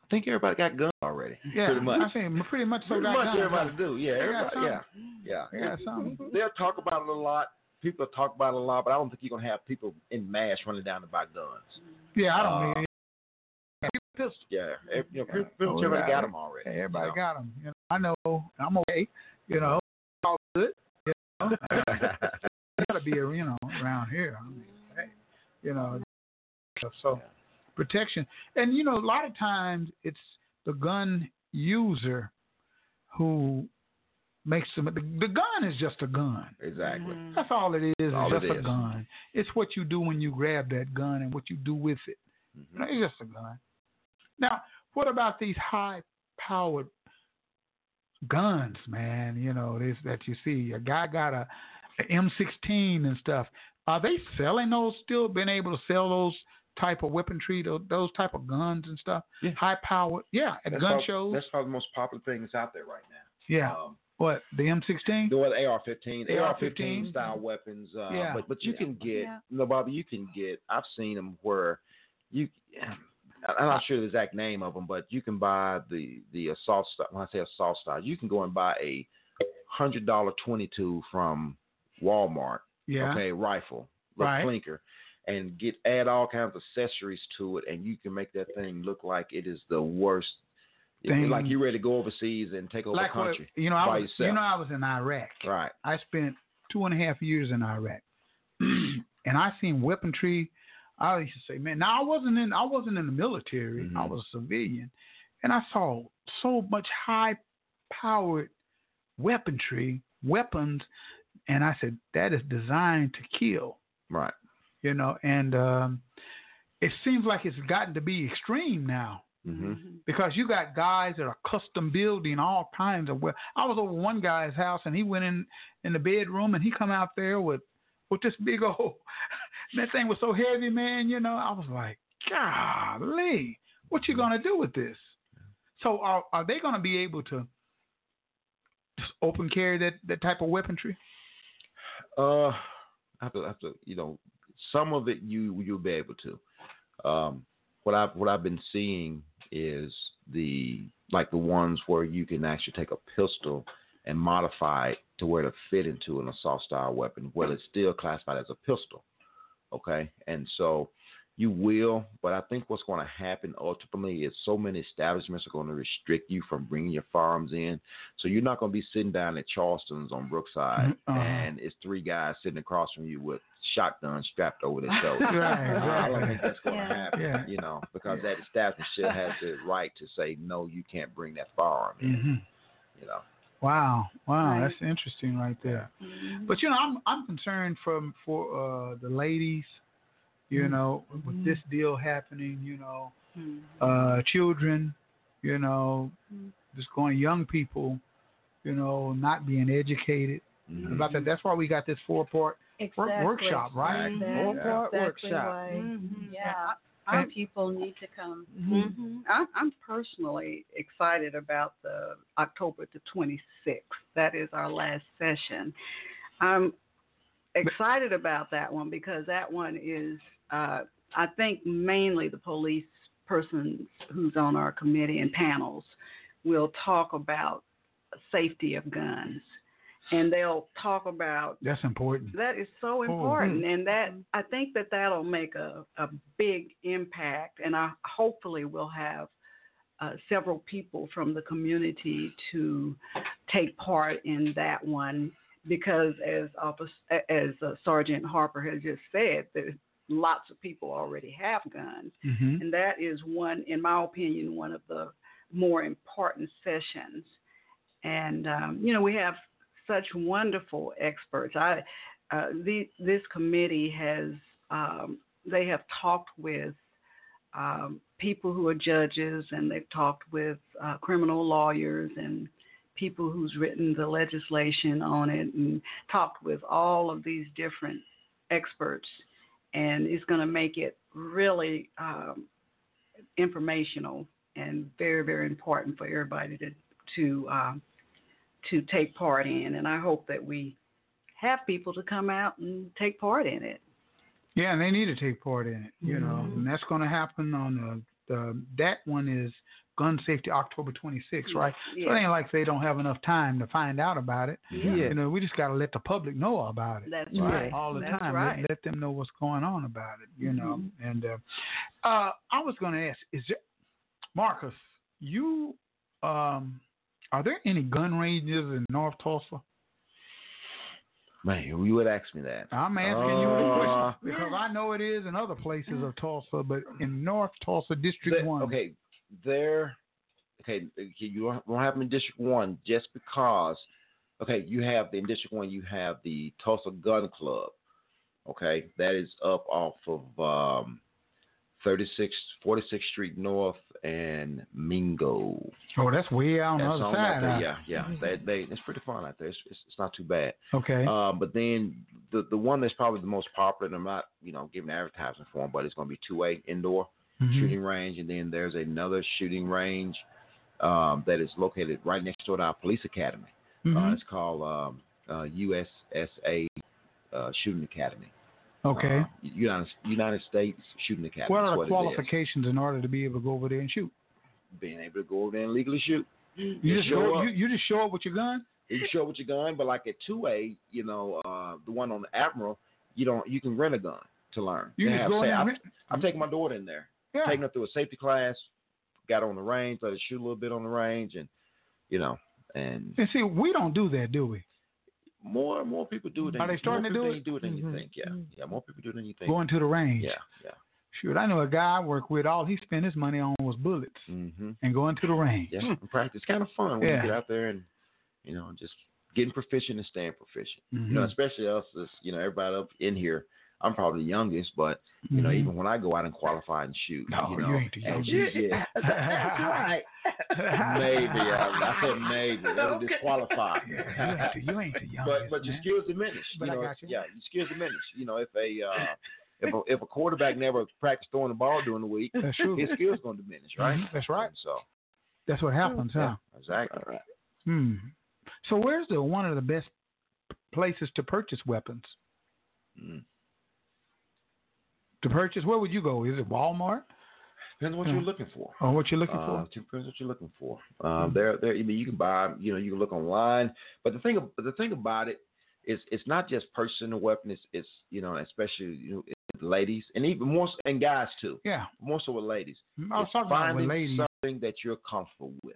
[SPEAKER 8] I think everybody got guns already.
[SPEAKER 5] Yeah,
[SPEAKER 8] pretty much.
[SPEAKER 5] I think pretty much so.
[SPEAKER 8] Pretty
[SPEAKER 5] got
[SPEAKER 8] much
[SPEAKER 5] guns.
[SPEAKER 8] everybody do. Yeah,
[SPEAKER 5] They
[SPEAKER 8] everybody. Yeah,
[SPEAKER 5] something.
[SPEAKER 8] yeah.
[SPEAKER 5] They.
[SPEAKER 8] They'll talk about it a lot. People talk about it a lot, but I don't think you're gonna have people in mass running down to buy guns.
[SPEAKER 5] Yeah, I don't
[SPEAKER 8] Uh,
[SPEAKER 5] mean. Pistol.
[SPEAKER 8] Yeah, you know,
[SPEAKER 5] Yeah. Oh,
[SPEAKER 8] everybody
[SPEAKER 5] yeah.
[SPEAKER 8] got them already.
[SPEAKER 5] Everybody
[SPEAKER 8] you know.
[SPEAKER 5] got them. You know, I know. I'm okay. You know, all good. You know, gotta be you know around here. I mean, hey, you know, so protection. And you know, a lot of times it's the gun user who makes them. The, the gun is just a gun.
[SPEAKER 8] Exactly.
[SPEAKER 5] That's all it is.
[SPEAKER 8] All
[SPEAKER 5] it's
[SPEAKER 8] it
[SPEAKER 5] just a gun. It's what you do when you grab that gun and what you do with it.
[SPEAKER 8] Mm-hmm.
[SPEAKER 5] You know, It's just a gun. Now, what about these high-powered guns, man? You know, this that you see. A guy got a, a M16 and stuff. Are they selling those? Still been able to sell those type of weaponry, those, those type of guns and stuff?
[SPEAKER 8] Yeah.
[SPEAKER 5] High-powered, yeah, at
[SPEAKER 8] That's
[SPEAKER 5] gun
[SPEAKER 8] probably,
[SPEAKER 5] shows.
[SPEAKER 8] That's probably the most popular thing that's out there right now.
[SPEAKER 5] Yeah.
[SPEAKER 8] Um,
[SPEAKER 5] what the M16?
[SPEAKER 8] the AR-15,
[SPEAKER 5] AR-15.
[SPEAKER 8] AR-15 style weapons. Uh,
[SPEAKER 5] Yeah.
[SPEAKER 8] But but you
[SPEAKER 5] Yeah.
[SPEAKER 8] can get
[SPEAKER 9] Yeah.
[SPEAKER 8] no, Bobby. You can get. I've seen them where you. I'm not sure the exact name of them, but you can buy the the assault style. When I say assault style, you can go and buy a hundred dollar 22 from Walmart.
[SPEAKER 5] Yeah.
[SPEAKER 8] Okay, rifle, little
[SPEAKER 5] Right.
[SPEAKER 8] plinker, and get add all kinds of accessories to it, and you can make that thing look like it is the worst.
[SPEAKER 5] Thing.
[SPEAKER 8] Like you ready to go overseas and take over
[SPEAKER 5] like
[SPEAKER 8] the
[SPEAKER 5] what,
[SPEAKER 8] country
[SPEAKER 5] you know, I
[SPEAKER 8] by
[SPEAKER 5] was,
[SPEAKER 8] yourself.
[SPEAKER 5] you know, I was in Iraq.
[SPEAKER 8] right.
[SPEAKER 5] I spent two and a half years in Iraq, and I seen weaponry. I used to say, man, now I wasn't in, I wasn't in the military. I
[SPEAKER 8] Mhm.
[SPEAKER 5] was a civilian, and I saw so much high-powered weaponry, weapons, and I said that is designed to kill.
[SPEAKER 8] Right.
[SPEAKER 5] You know, and um, it seems like it's gotten to be extreme now
[SPEAKER 8] hmm
[SPEAKER 5] because you got guys that are custom building all kinds of. Well, I was over one guy's house and he went in in the bedroom and he come out there with with this big old. that thing was so heavy, man. You know, I was like, golly, what you gonna do with this? So are are they gonna be able to just open carry that that type of weaponry?
[SPEAKER 8] Uh, I have to, I have to, you know, some of it you you'll be able to. Um, what I've what I've been seeing is the like the ones where you can actually take a pistol and modify it to where to fit into an assault style weapon, where it's still classified as a pistol. Okay, and so you will, but I think what's going to happen ultimately is so many establishments are going to restrict you from bringing your firearms in. So you're not going to be sitting down at Charleston's on Brookside
[SPEAKER 5] Uh-huh.
[SPEAKER 8] and it's three guys sitting across from you with shotguns strapped over their shoulders.
[SPEAKER 5] Right,
[SPEAKER 8] I don't
[SPEAKER 5] right.
[SPEAKER 8] think that's going to
[SPEAKER 9] Yeah.
[SPEAKER 8] happen,
[SPEAKER 5] Yeah.
[SPEAKER 8] you know, because that establishment still has the right to say, no, you can't bring that firearm in,
[SPEAKER 5] hmm
[SPEAKER 8] you know.
[SPEAKER 5] Wow, wow,
[SPEAKER 9] Right.
[SPEAKER 5] that's interesting right there.
[SPEAKER 9] Mhm.
[SPEAKER 5] But you know, I'm I'm concerned from for uh, the ladies, you know, with this deal happening, you know,
[SPEAKER 9] Mhm.
[SPEAKER 5] uh, children, you know,
[SPEAKER 9] Mhm.
[SPEAKER 5] just going young people, you know, not being educated about that. That's why we got this four part
[SPEAKER 9] Exactly.
[SPEAKER 5] workshop, right?
[SPEAKER 9] Exactly.
[SPEAKER 1] Four-part
[SPEAKER 9] Exactly
[SPEAKER 1] workshop.
[SPEAKER 9] why-. Yeah.
[SPEAKER 5] And-
[SPEAKER 9] Our people need to come.
[SPEAKER 3] hmm I'm, I'm personally excited about the October the 26th. That is our last session. I'm excited about that one because that one is, uh, I think, mainly the police person who's on our committee and panels will talk about safety of guns. And they'll talk about
[SPEAKER 5] That's important.
[SPEAKER 3] that is so important, and that I think that that'll make a, a big impact, and I hopefully will have uh, several people from the community to take part in that one because, as Office, as uh, Sergeant Harper has just said, there's lots of people already have guns,
[SPEAKER 5] hmm
[SPEAKER 3] and that is one, in my opinion, one of the more important sessions. And um, you know, we have such wonderful experts. I uh, the, this committee has um, they have talked with um, people who are judges, and they've talked with uh, criminal lawyers and people who's written the legislation on it, and talked with all of these different experts, and it's going to make it really um, informational and very very important for everybody to to um, to take part in. And I hope that we have people to come out and take part in it.
[SPEAKER 5] Yeah, and they need to take part in it, you know,
[SPEAKER 3] Mhm.
[SPEAKER 5] and that's going to happen on the, the that one is gun safety October 26th, right? So it ain't like they don't have enough time to find out about it.
[SPEAKER 1] Yeah.
[SPEAKER 5] You know, we just got to let the public know about it.
[SPEAKER 3] That's
[SPEAKER 1] Yeah.
[SPEAKER 3] right.
[SPEAKER 5] All the
[SPEAKER 3] That's
[SPEAKER 5] time,
[SPEAKER 3] right.
[SPEAKER 5] let, let them know what's going on about it. You know,
[SPEAKER 3] Mm-hmm.
[SPEAKER 5] and uh, uh, I was going to ask, is there, Marcus, you um, are there any gun ranges in North Tulsa?
[SPEAKER 8] Man, you would ask me that.
[SPEAKER 5] I'm asking you the
[SPEAKER 8] Uh,
[SPEAKER 5] question because I know it is in other places of Tulsa, but in North Tulsa District
[SPEAKER 8] The-
[SPEAKER 5] One.
[SPEAKER 8] Okay, there. Okay, you don't don't have them in District One just because. Okay, you have the, in District One. You have the Tulsa Gun Club. Okay, that is up off of um, 36, 46th Street North and Mingo.
[SPEAKER 5] Oh, that's way out on the other side.
[SPEAKER 8] there.
[SPEAKER 5] huh?
[SPEAKER 8] Yeah, yeah. They, they, it's pretty fun out there. It's, it's, it's not too bad.
[SPEAKER 5] Okay.
[SPEAKER 8] Um, but then the the one that's probably the most popular, and I'm not you know giving advertising for them, but it's going to be two A indoor
[SPEAKER 5] Mhm.
[SPEAKER 8] shooting range, and then there's another shooting range um, that is located right next door to our police academy. Uh,
[SPEAKER 5] Mhm.
[SPEAKER 8] it's called um, uh, USSA uh, Shooting Academy.
[SPEAKER 5] Okay.
[SPEAKER 8] Uh, United United States Shooting Academy.
[SPEAKER 5] what
[SPEAKER 8] is
[SPEAKER 5] are the
[SPEAKER 8] what
[SPEAKER 5] qualifications in order to be able to go over there and shoot?
[SPEAKER 8] Being able to go over there and legally shoot.
[SPEAKER 5] You
[SPEAKER 8] You
[SPEAKER 5] just
[SPEAKER 8] show
[SPEAKER 5] go,
[SPEAKER 8] up.
[SPEAKER 5] you, you just show up with your gun.
[SPEAKER 8] You show up with your gun, but like at two A, you know, uh, the one on the Admiral, you don't you can rent a gun to learn.
[SPEAKER 5] You
[SPEAKER 8] They
[SPEAKER 5] just
[SPEAKER 8] have
[SPEAKER 5] go in
[SPEAKER 8] say-
[SPEAKER 5] there and
[SPEAKER 8] I'm,
[SPEAKER 5] rent-
[SPEAKER 8] I'm taking my daughter in there,
[SPEAKER 5] Yeah.
[SPEAKER 8] taking her through a safety class, got her on the range, let her shoot a little bit on the range, and you know, and
[SPEAKER 5] And see, we don't do that, do we?
[SPEAKER 8] more and more people do it. Than,
[SPEAKER 5] Are they starting
[SPEAKER 8] more
[SPEAKER 5] to do
[SPEAKER 8] people
[SPEAKER 5] it?
[SPEAKER 8] do it than you
[SPEAKER 1] Mhm.
[SPEAKER 8] think. Yeah, yeah, more people do it than you think.
[SPEAKER 5] Going to the range.
[SPEAKER 8] yeah, yeah.
[SPEAKER 5] Shoot, I know a guy I work with. All he spent his money on was bullets
[SPEAKER 8] Mm-hmm.
[SPEAKER 5] and going to the range.
[SPEAKER 8] Yeah, in practice, kind of fun when
[SPEAKER 5] Yeah.
[SPEAKER 8] you get out there and you know just getting proficient and staying proficient. You know, especially us, as, you know, everybody up in here. I'm probably the youngest, but you know,
[SPEAKER 5] Mhm.
[SPEAKER 8] even when I go out and qualify and shoot,
[SPEAKER 5] No,
[SPEAKER 8] you
[SPEAKER 5] you
[SPEAKER 8] know,
[SPEAKER 5] ain't the
[SPEAKER 8] and
[SPEAKER 5] youngest.
[SPEAKER 8] you- yeah,
[SPEAKER 1] That's right.
[SPEAKER 8] maybe I, I said maybe it'll
[SPEAKER 1] Okay.
[SPEAKER 8] disqualify.
[SPEAKER 5] Yeah, you, ain't the, you ain't the
[SPEAKER 8] but
[SPEAKER 5] youngest,
[SPEAKER 8] but your
[SPEAKER 5] man.
[SPEAKER 8] skills diminish.
[SPEAKER 5] But
[SPEAKER 8] you
[SPEAKER 5] I
[SPEAKER 8] know,
[SPEAKER 5] got you.
[SPEAKER 8] yeah, your skills diminish. You know, if a uh, if a if a quarterback never practiced throwing the ball during the week,
[SPEAKER 5] That's true.
[SPEAKER 8] his skills gonna diminish, right?
[SPEAKER 5] Mhm, That's right.
[SPEAKER 8] And so
[SPEAKER 5] That's what happens, huh?
[SPEAKER 8] yeah, exactly.
[SPEAKER 5] Hmm. So where's the one of the best places to purchase weapons?
[SPEAKER 8] Mm.
[SPEAKER 5] To purchase, where would you go? Is it Walmart
[SPEAKER 8] Depends on what
[SPEAKER 5] Yeah.
[SPEAKER 8] you're looking for.
[SPEAKER 5] or what you're looking
[SPEAKER 8] Uh,
[SPEAKER 5] for?
[SPEAKER 8] depends what you're looking for. Um, there, there. I mean, you can buy. You know, you can look online. But the thing, the thing about it is, it's not just personal a weapon. It's, it's you know, especially you know, with ladies and even more so- and guys too.
[SPEAKER 5] Yeah,
[SPEAKER 8] More so with ladies.
[SPEAKER 5] I was
[SPEAKER 8] It's
[SPEAKER 5] talking about
[SPEAKER 8] finding
[SPEAKER 5] with ladies,
[SPEAKER 8] something that you're comfortable with.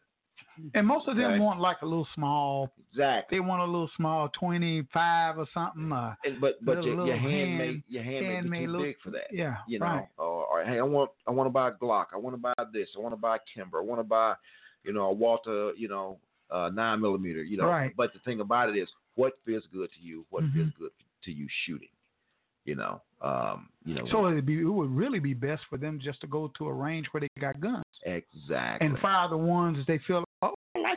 [SPEAKER 5] And most of them
[SPEAKER 8] Okay.
[SPEAKER 5] want like a little small.
[SPEAKER 8] Exactly.
[SPEAKER 5] They want a little small, twenty-five or something. Uh,
[SPEAKER 8] And, but but
[SPEAKER 5] little-
[SPEAKER 8] your, your
[SPEAKER 5] little
[SPEAKER 8] handmade
[SPEAKER 5] hand-
[SPEAKER 8] your hand
[SPEAKER 5] handmade
[SPEAKER 8] too
[SPEAKER 5] little-
[SPEAKER 8] big for that.
[SPEAKER 5] yeah,
[SPEAKER 8] You know,
[SPEAKER 5] right.
[SPEAKER 8] or, or hey, I want I want to buy a Glock. I want to buy this. I want to buy a Kimber. I want to buy, you know, a Walther. You know, uh, nine millimeter. You know.
[SPEAKER 5] Right.
[SPEAKER 8] But the thing about it is, what feels good to you? What
[SPEAKER 5] Mhm.
[SPEAKER 8] feels good to you shooting? You know. Um. You know.
[SPEAKER 5] So it'd be, it would really be best for them just to go to a range where they got guns
[SPEAKER 8] exactly.
[SPEAKER 5] and fire the ones that they feel.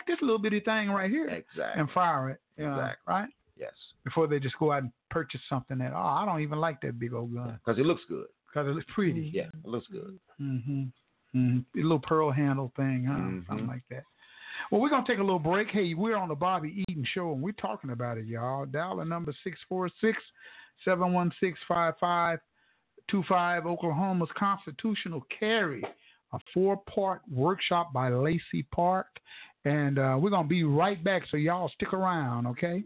[SPEAKER 5] This little bitty thing right here,
[SPEAKER 8] Exactly.
[SPEAKER 5] and fire it. Yeah,
[SPEAKER 8] Exactly.
[SPEAKER 5] Right
[SPEAKER 8] yes.
[SPEAKER 5] before they just go out and purchase something that oh I don't even like that big old gun
[SPEAKER 8] Because it looks good.
[SPEAKER 5] because it looks pretty.
[SPEAKER 8] Yeah. It looks good.
[SPEAKER 5] Mm-hmm. mm-hmm. A little pearl handle thing, huh?
[SPEAKER 8] Mhm.
[SPEAKER 5] Something like that. Well, we're gonna take a little break. Hey, we're on the Bobby Eaton Show, and we're talking about it, y'all. Dial the number 646-716-5525, Oklahoma's constitutional carry, a four-part workshop by Lacy Park, and uh, we're gonna be right back. So y'all stick around, okay?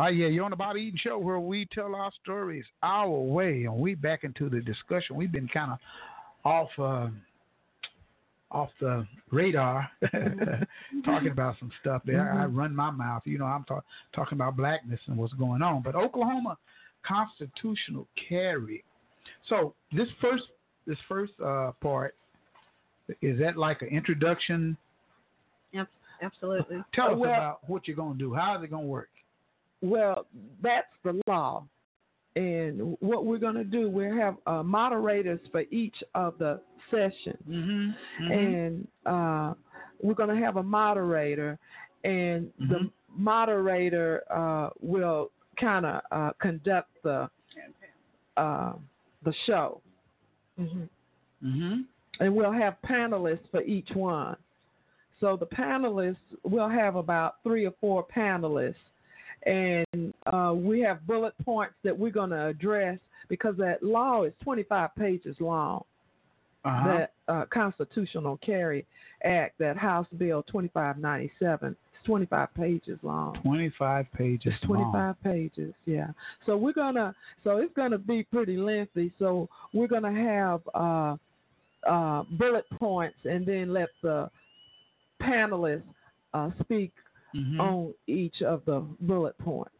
[SPEAKER 5] Ah, yeah, you're on the Bobby Eaton Show where we tell our stories our way, and we back into the discussion. We've been kind of off uh, off the radar, talking about some stuff there. I run my mouth, you know. I'm talk, talking about blackness and what's going on. But Oklahoma constitutional carry. So this first this first uh, part is that like an introduction?
[SPEAKER 9] Yep, absolutely.
[SPEAKER 5] Tell us
[SPEAKER 1] Well-
[SPEAKER 5] about what you're going to do. How is it going to work?
[SPEAKER 1] Well, that's the law. And what we're going to do, we'll have uh, moderators for each of the sessions.
[SPEAKER 5] Mm-hmm.
[SPEAKER 1] And uh, we're going to have a moderator, and the
[SPEAKER 5] Mhm.
[SPEAKER 1] moderator uh, will kind of uh, conduct the uh, the show. hmm
[SPEAKER 5] Mm-hmm.
[SPEAKER 1] and we'll have panelists for each one. So the panelists, we'll have about three or four panelists, and uh, we have bullet points that we're going to address because that law is 25 pages long.
[SPEAKER 5] Uh-huh.
[SPEAKER 1] That uh, Constitutional Carry Act, that House Bill 2597, it's 25 pages long.
[SPEAKER 5] 25 pages.
[SPEAKER 1] It's 25 pages, yeah. So we're gonna, so it's gonna be pretty lengthy. So we're gonna have uh, uh, bullet points, and then let the panelists uh, speak
[SPEAKER 5] Mhm.
[SPEAKER 1] on each of the bullet points,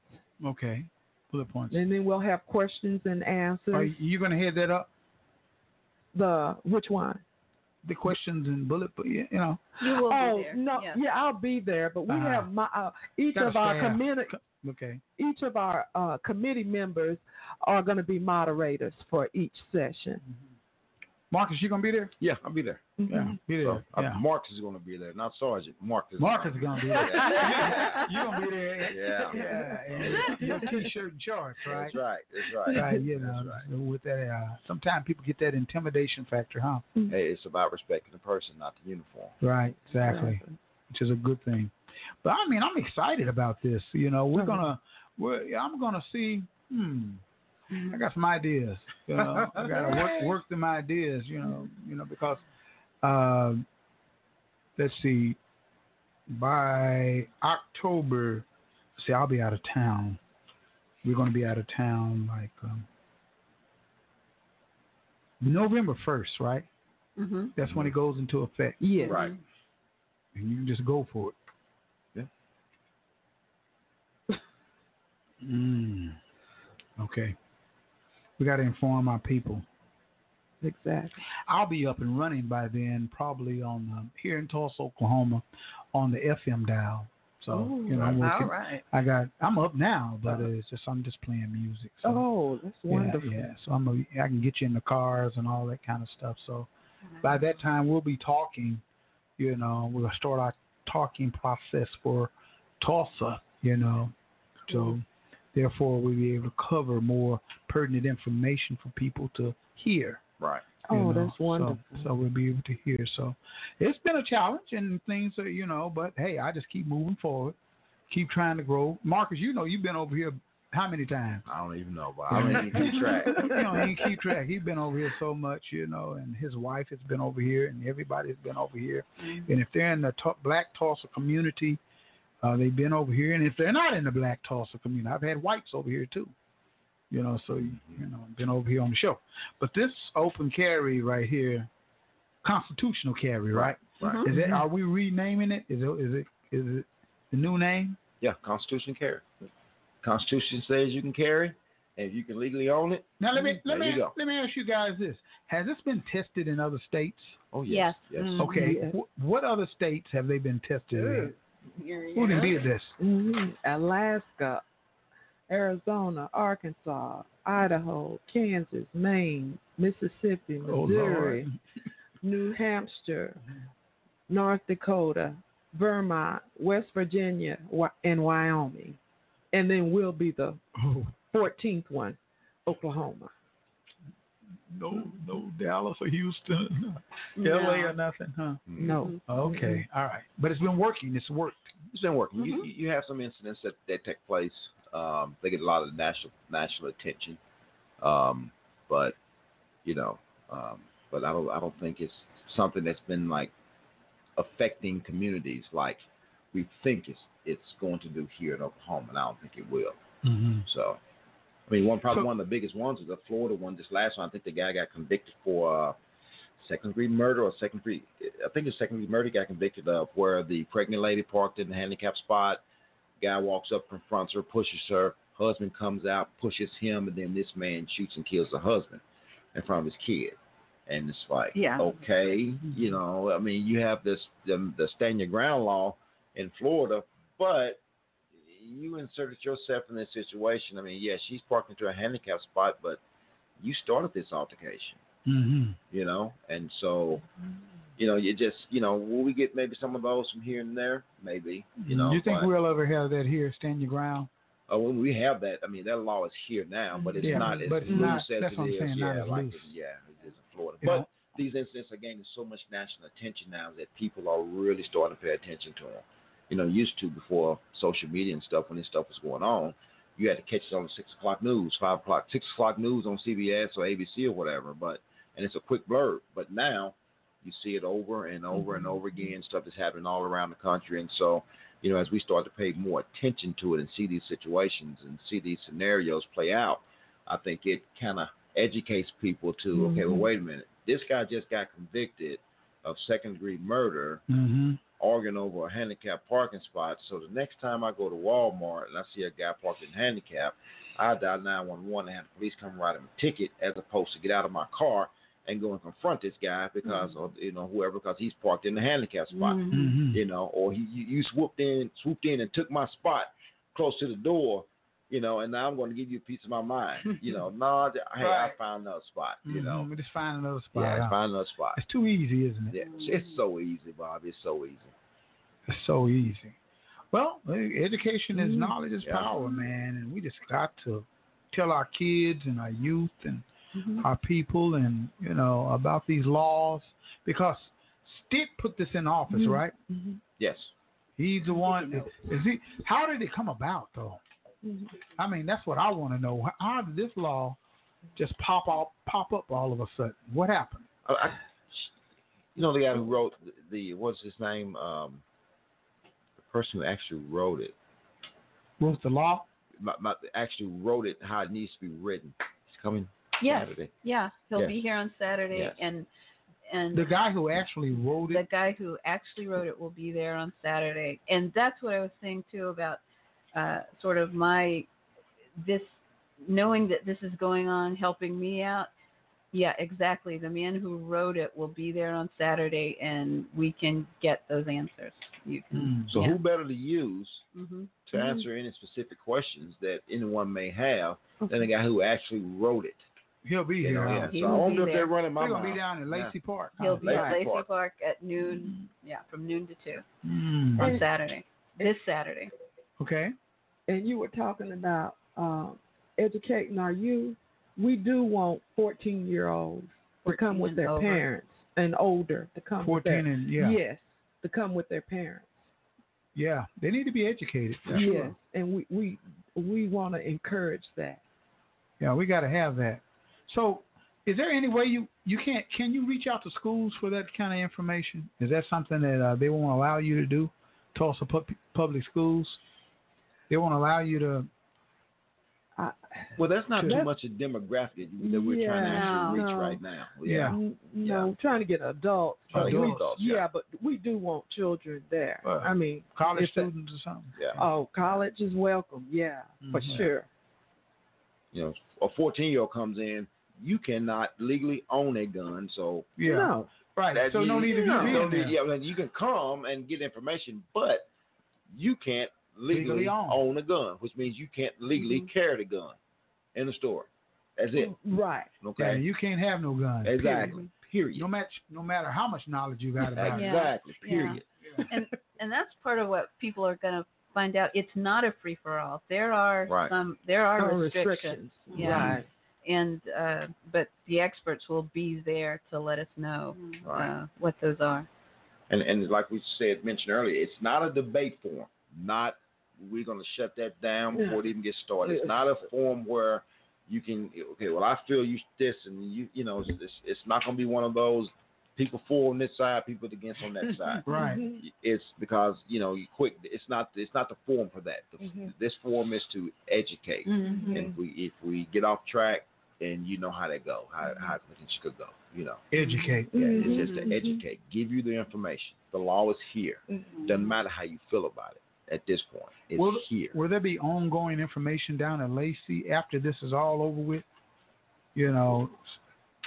[SPEAKER 5] Okay. Bullet points.
[SPEAKER 1] and then we'll have questions and answers.
[SPEAKER 5] Are you going to head that up?
[SPEAKER 1] the which one?
[SPEAKER 5] The questions and bullet, po- you know.
[SPEAKER 9] You will
[SPEAKER 1] oh
[SPEAKER 9] be there.
[SPEAKER 1] no,
[SPEAKER 9] yes.
[SPEAKER 1] yeah, I'll be there. But we
[SPEAKER 5] Uh-huh.
[SPEAKER 1] have my uh, each
[SPEAKER 5] Got a
[SPEAKER 1] of our committee
[SPEAKER 5] Okay.
[SPEAKER 1] each of our uh, committee members are going to be moderators for each session.
[SPEAKER 5] Marcus, you going to be there?
[SPEAKER 8] Yeah, I'll be there.
[SPEAKER 1] Mm-hmm.
[SPEAKER 5] Yeah, be there.
[SPEAKER 8] So, uh,
[SPEAKER 5] yeah.
[SPEAKER 8] Marcus is going to be there, not Sergeant. Marcus.
[SPEAKER 5] Marcus is going to be there.
[SPEAKER 8] Yeah.
[SPEAKER 5] You're going to be there.
[SPEAKER 8] Yeah.
[SPEAKER 5] Yeah. And your t-shirt and shorts, right?
[SPEAKER 8] That's right. That's right.
[SPEAKER 5] Right, you know,
[SPEAKER 8] That's right.
[SPEAKER 5] with that, uh, sometimes people get that intimidation factor, huh?
[SPEAKER 8] Hey, it's about respecting the person, not the uniform.
[SPEAKER 5] Right, exactly, which is a good thing. But I mean, I'm excited about this. You know, we're
[SPEAKER 1] Mhm.
[SPEAKER 5] gonna, we're, I'm gonna see. Hmm, I got some ideas. You know, I gotta work work them ideas. You know, you know because, uh, let's see, by October, see, I'll be out of town. We're gonna be out of town like um, November first, right?
[SPEAKER 9] Mm-hmm.
[SPEAKER 5] That's when it goes into effect.
[SPEAKER 1] Yeah.
[SPEAKER 8] Right.
[SPEAKER 5] and you can just go for it.
[SPEAKER 8] Yeah.
[SPEAKER 5] Mm. Okay. We got to inform our people.
[SPEAKER 1] Exactly.
[SPEAKER 5] I'll be up and running by then, probably on um, here in Tulsa, Oklahoma, on the FM dial. So
[SPEAKER 1] Oh,
[SPEAKER 5] you know, I'm working.
[SPEAKER 9] right.
[SPEAKER 5] I got. I'm up now, but it's just I'm just playing music. So.
[SPEAKER 1] Oh, that's wonderful.
[SPEAKER 5] Yeah, so I'm a, I can get you in the cars and all that kind of stuff. So by that time we'll be talking. You know, we'll start our talking process for Tulsa. You know, so therefore we'll be able to cover more pertinent information for people to hear.
[SPEAKER 8] Right.
[SPEAKER 5] you
[SPEAKER 1] Oh,
[SPEAKER 5] know.
[SPEAKER 1] that's wonderful.
[SPEAKER 5] So, so we'll be able to hear. So it's been a challenge and things are, you know, but hey, I just keep moving forward, keep trying to grow. Marcus, you know, you've been over here how many times?
[SPEAKER 8] I don't even know, but I don't even keep track.
[SPEAKER 5] you know, he keep track. He's been over here so much, you know, and his wife has been over here, and everybody's been over here. Mm-hmm. And if they're in the t- Black Tulsa community, uh, they've been over here. And if they're not in the Black Tulsa community, I've had whites over here too. You know, so you know, been over here on the show. But this open carry right here, constitutional carry, right?
[SPEAKER 8] Right.
[SPEAKER 5] Is it? Are we renaming it? Is it? Is it? Is it the new name?
[SPEAKER 8] Yeah, constitutional carry. Constitution says you can carry, and if you can legally own it,
[SPEAKER 5] Now let me let me
[SPEAKER 8] go.
[SPEAKER 5] let me ask you guys this: Has this been tested in other states?
[SPEAKER 8] Oh yes,
[SPEAKER 9] Yes.
[SPEAKER 8] yes.
[SPEAKER 9] Mm.
[SPEAKER 5] Okay.
[SPEAKER 1] Yes.
[SPEAKER 5] What other states have they been tested in? Who done did this?
[SPEAKER 1] hmm Alaska, Arizona, Arkansas, Idaho, Kansas, Maine, Mississippi,
[SPEAKER 5] Oh,
[SPEAKER 1] Missouri,
[SPEAKER 5] Lord.
[SPEAKER 1] New Hampshire, North Dakota, Vermont, West Virginia, and Wyoming. And then we'll be the
[SPEAKER 5] Oh,
[SPEAKER 1] 14th one, Oklahoma.
[SPEAKER 5] no, no Dallas or Houston,
[SPEAKER 9] No.
[SPEAKER 5] LA or nothing, huh?
[SPEAKER 1] No.
[SPEAKER 5] Okay, all right. But it's been working. It's worked.
[SPEAKER 8] It's been working. You, you have some incidents that, that take place. Um, they get a lot of national national attention, um, but you know, um, but I don't I don't think it's something that's been like affecting communities like we think it's it's going to do here in Oklahoma, and I don't think it will.
[SPEAKER 5] Mm-hmm.
[SPEAKER 8] So, I mean, one probably
[SPEAKER 5] So-
[SPEAKER 8] one of the biggest ones is the Florida one. This last one, I think the guy got convicted for uh, second degree murder or second degree. I think it's second degree murder. Got convicted of where the pregnant lady parked in the handicap spot. Guy walks up, confronts her, pushes her. Husband comes out, pushes him, and then this man shoots and kills the husband in front of his kid. And it's like,
[SPEAKER 3] Yeah.
[SPEAKER 8] okay, you know, I mean, you have this the, the stand your ground law in Florida, but you inserted yourself in this situation. I mean, yeah, she's parked into a handicap spot, but you started this altercation,
[SPEAKER 5] Mm-hmm.
[SPEAKER 8] you know, and so, you know, you just, you know, will we get maybe some of those from here and there? Maybe, you know.
[SPEAKER 5] you think
[SPEAKER 8] but,
[SPEAKER 5] we'll ever have that here? Stand your ground.
[SPEAKER 8] uh, when we have that, I mean, that law is here now, but it's
[SPEAKER 5] Yeah,
[SPEAKER 8] not as
[SPEAKER 5] but
[SPEAKER 8] loose
[SPEAKER 5] not-
[SPEAKER 8] as
[SPEAKER 5] that's
[SPEAKER 8] it
[SPEAKER 5] what I'm
[SPEAKER 8] is,
[SPEAKER 5] saying,
[SPEAKER 8] yeah, like it- yeah, it is in Florida.
[SPEAKER 5] You
[SPEAKER 8] but
[SPEAKER 5] know?
[SPEAKER 8] these incidents are gaining so much national attention now that people are really starting to pay attention to them. You know, used to before social media and stuff, when this stuff was going on, you had to catch it on the six o'clock news, five o'clock, six o'clock news on CBS or ABC or whatever. But and it's a quick blurb. But now you see it over and over and over again. Stuff is happening all around the country, and so you know, as we start to pay more attention to it and see these situations and see these scenarios play out, I think it kind of educates people to okay, well,
[SPEAKER 1] Mhm.
[SPEAKER 8] wait a minute, this guy just got convicted of second degree murder
[SPEAKER 5] Mm-hmm.
[SPEAKER 8] arguing over a handicapped parking spot. So the next time I go to Walmart and I see a guy parked in handicap, I dial 911 and have the police come write him a ticket as opposed to get out of my car and go and confront this guy because of you know whoever because he's parked in the handicap spot.
[SPEAKER 5] Mm-hmm.
[SPEAKER 8] You know, or he you, you swooped in swooped in and took my spot close to the door. You know, and now I'm going to give you a piece of my mind. You know, no, hey,
[SPEAKER 5] Right.
[SPEAKER 8] I found another spot. You
[SPEAKER 5] Mhm.
[SPEAKER 8] know,
[SPEAKER 5] we just find another spot.
[SPEAKER 8] yeah,
[SPEAKER 5] out.
[SPEAKER 8] find another spot.
[SPEAKER 5] It's too easy, isn't it?
[SPEAKER 8] Yeah, it's, it's so easy, Bob. It's so easy.
[SPEAKER 5] It's so easy. Well, education is
[SPEAKER 1] Mhm.
[SPEAKER 5] knowledge is
[SPEAKER 8] Yeah.
[SPEAKER 5] power, man, and we just got to tell our kids and our youth and
[SPEAKER 1] Mhm.
[SPEAKER 5] our people and you know about these laws because Stitt put this in office,
[SPEAKER 1] Mhm.
[SPEAKER 5] right?
[SPEAKER 1] Mhm.
[SPEAKER 8] Yes.
[SPEAKER 5] He's the one. Is he? How did it come about, though?
[SPEAKER 1] Mhm.
[SPEAKER 5] I mean, that's what I want to know. How- How did this law just pop up, pop up all of a sudden? What happened?
[SPEAKER 8] I, I, you know the guy who wrote the, the what's his name? Um, the person who actually wrote it,
[SPEAKER 5] Wrote the law?
[SPEAKER 8] my, my, actually wrote it how it needs to be written. He's coming
[SPEAKER 9] Yes.
[SPEAKER 8] Saturday.
[SPEAKER 9] Yeah, he'll
[SPEAKER 8] Yes.
[SPEAKER 9] be here on Saturday,
[SPEAKER 8] Yes.
[SPEAKER 9] and and
[SPEAKER 5] The guy who actually wrote it.
[SPEAKER 9] the
[SPEAKER 5] it.
[SPEAKER 9] guy who actually wrote it will be there on Saturday. And that's what I was saying too about uh, sort of my this knowing that this is going on, helping me out. Yeah, exactly. The man who wrote it will be there on Saturday, and we can get those answers. You can.
[SPEAKER 5] Mm.
[SPEAKER 8] So
[SPEAKER 9] Yeah.
[SPEAKER 8] who better to use
[SPEAKER 9] hmm
[SPEAKER 8] to
[SPEAKER 1] Mhm.
[SPEAKER 8] answer any specific questions that anyone may have than the guy who actually wrote it?
[SPEAKER 5] He'll be
[SPEAKER 8] You
[SPEAKER 5] here.
[SPEAKER 8] yeah.
[SPEAKER 9] He
[SPEAKER 8] So I
[SPEAKER 9] will
[SPEAKER 8] wonder
[SPEAKER 9] be
[SPEAKER 8] if they're running my
[SPEAKER 5] We're gonna be down in Lacy Park.
[SPEAKER 9] He'll be at
[SPEAKER 8] Lacy
[SPEAKER 9] Lacy
[SPEAKER 8] Park.
[SPEAKER 9] Park. at noon. Yeah, from noon to two
[SPEAKER 5] Mm.
[SPEAKER 9] on Saturday. This Saturday.
[SPEAKER 5] Okay.
[SPEAKER 1] And you were talking about um, educating our youth. We do want 14 year olds to come with their
[SPEAKER 9] over.
[SPEAKER 1] parents and older to come with their
[SPEAKER 5] Fourteen and yeah,
[SPEAKER 1] yes to come with their parents.
[SPEAKER 5] yeah. They need to be educated
[SPEAKER 1] yes,
[SPEAKER 5] sure.
[SPEAKER 1] and we we we want to encourage that.
[SPEAKER 5] Yeah, we got to have that. So, is there any way you you can't can you reach out to schools for that kind of information? Is that something that uh, they won't allow you to do? Tulsa Pu- Public Schools, they won't allow you to.
[SPEAKER 1] I,
[SPEAKER 8] Well, that's not too
[SPEAKER 1] That's-
[SPEAKER 8] much a demographic that we're trying to
[SPEAKER 1] Yeah,
[SPEAKER 8] actually reach
[SPEAKER 1] no.
[SPEAKER 8] right now.
[SPEAKER 5] Yeah.
[SPEAKER 1] n- no, trying to get adults.
[SPEAKER 8] Trying to get
[SPEAKER 1] we-
[SPEAKER 8] adults,
[SPEAKER 1] yeah.
[SPEAKER 8] yeah.
[SPEAKER 1] but we do want children there.
[SPEAKER 5] Right.
[SPEAKER 1] I mean,
[SPEAKER 5] College
[SPEAKER 1] if the-
[SPEAKER 5] students or something.
[SPEAKER 8] Yeah.
[SPEAKER 1] oh, college is welcome. Yeah, for
[SPEAKER 5] Mhm.
[SPEAKER 1] sure.
[SPEAKER 8] You know, a 14 year old comes in, you cannot legally own a gun, so
[SPEAKER 5] Yeah.
[SPEAKER 1] No,
[SPEAKER 5] Right.
[SPEAKER 8] That
[SPEAKER 5] so no need to be
[SPEAKER 8] no,
[SPEAKER 5] being
[SPEAKER 8] need- yeah, well, you can come and get information, but you can't legally,
[SPEAKER 5] Legally own.
[SPEAKER 8] own a gun, which means you can't legally
[SPEAKER 1] Mhm.
[SPEAKER 8] carry the gun in the store. That's it.
[SPEAKER 1] right.
[SPEAKER 5] Yeah,
[SPEAKER 8] Okay.
[SPEAKER 5] you can't have no guns.
[SPEAKER 8] exactly.
[SPEAKER 5] Period.
[SPEAKER 8] Period.
[SPEAKER 5] No matter no matter how much knowledge you got about it.
[SPEAKER 9] Yeah.
[SPEAKER 8] Exactly.
[SPEAKER 9] Yeah.
[SPEAKER 8] Period.
[SPEAKER 9] and and that's part of what people are going to find out. It's not a free for all. There are
[SPEAKER 8] Right.
[SPEAKER 9] some there are
[SPEAKER 1] No
[SPEAKER 9] restrictions. Yeah.
[SPEAKER 1] Right.
[SPEAKER 9] And uh, but the experts will be there to let us know
[SPEAKER 8] Right.
[SPEAKER 9] uh, what those are.
[SPEAKER 8] And and like we said mentioned earlier, it's not a debate forum. Not we're going to shut that down
[SPEAKER 1] Yeah.
[SPEAKER 8] before it even gets started. It's not a forum where you can okay. Well, I feel you this, and you you know, it's it's, it's not going to be one of those people for on this side, people against on that side.
[SPEAKER 5] Right.
[SPEAKER 8] It's because you know you quick. It's not. It's not the forum for that. The,
[SPEAKER 1] Mhm.
[SPEAKER 8] This forum is to educate.
[SPEAKER 9] Mhm.
[SPEAKER 8] And if we if we get off track, and you know how that go, how how it potentially could go. You know.
[SPEAKER 5] Educate.
[SPEAKER 8] Yeah,
[SPEAKER 1] Mhm.
[SPEAKER 8] it's just to educate, give you the information. The law is here.
[SPEAKER 1] Mhm.
[SPEAKER 8] Doesn't matter how you feel about it at this point. It's
[SPEAKER 5] Will,
[SPEAKER 8] here.
[SPEAKER 5] will there be ongoing information down at Lacy after this is all over with? You know,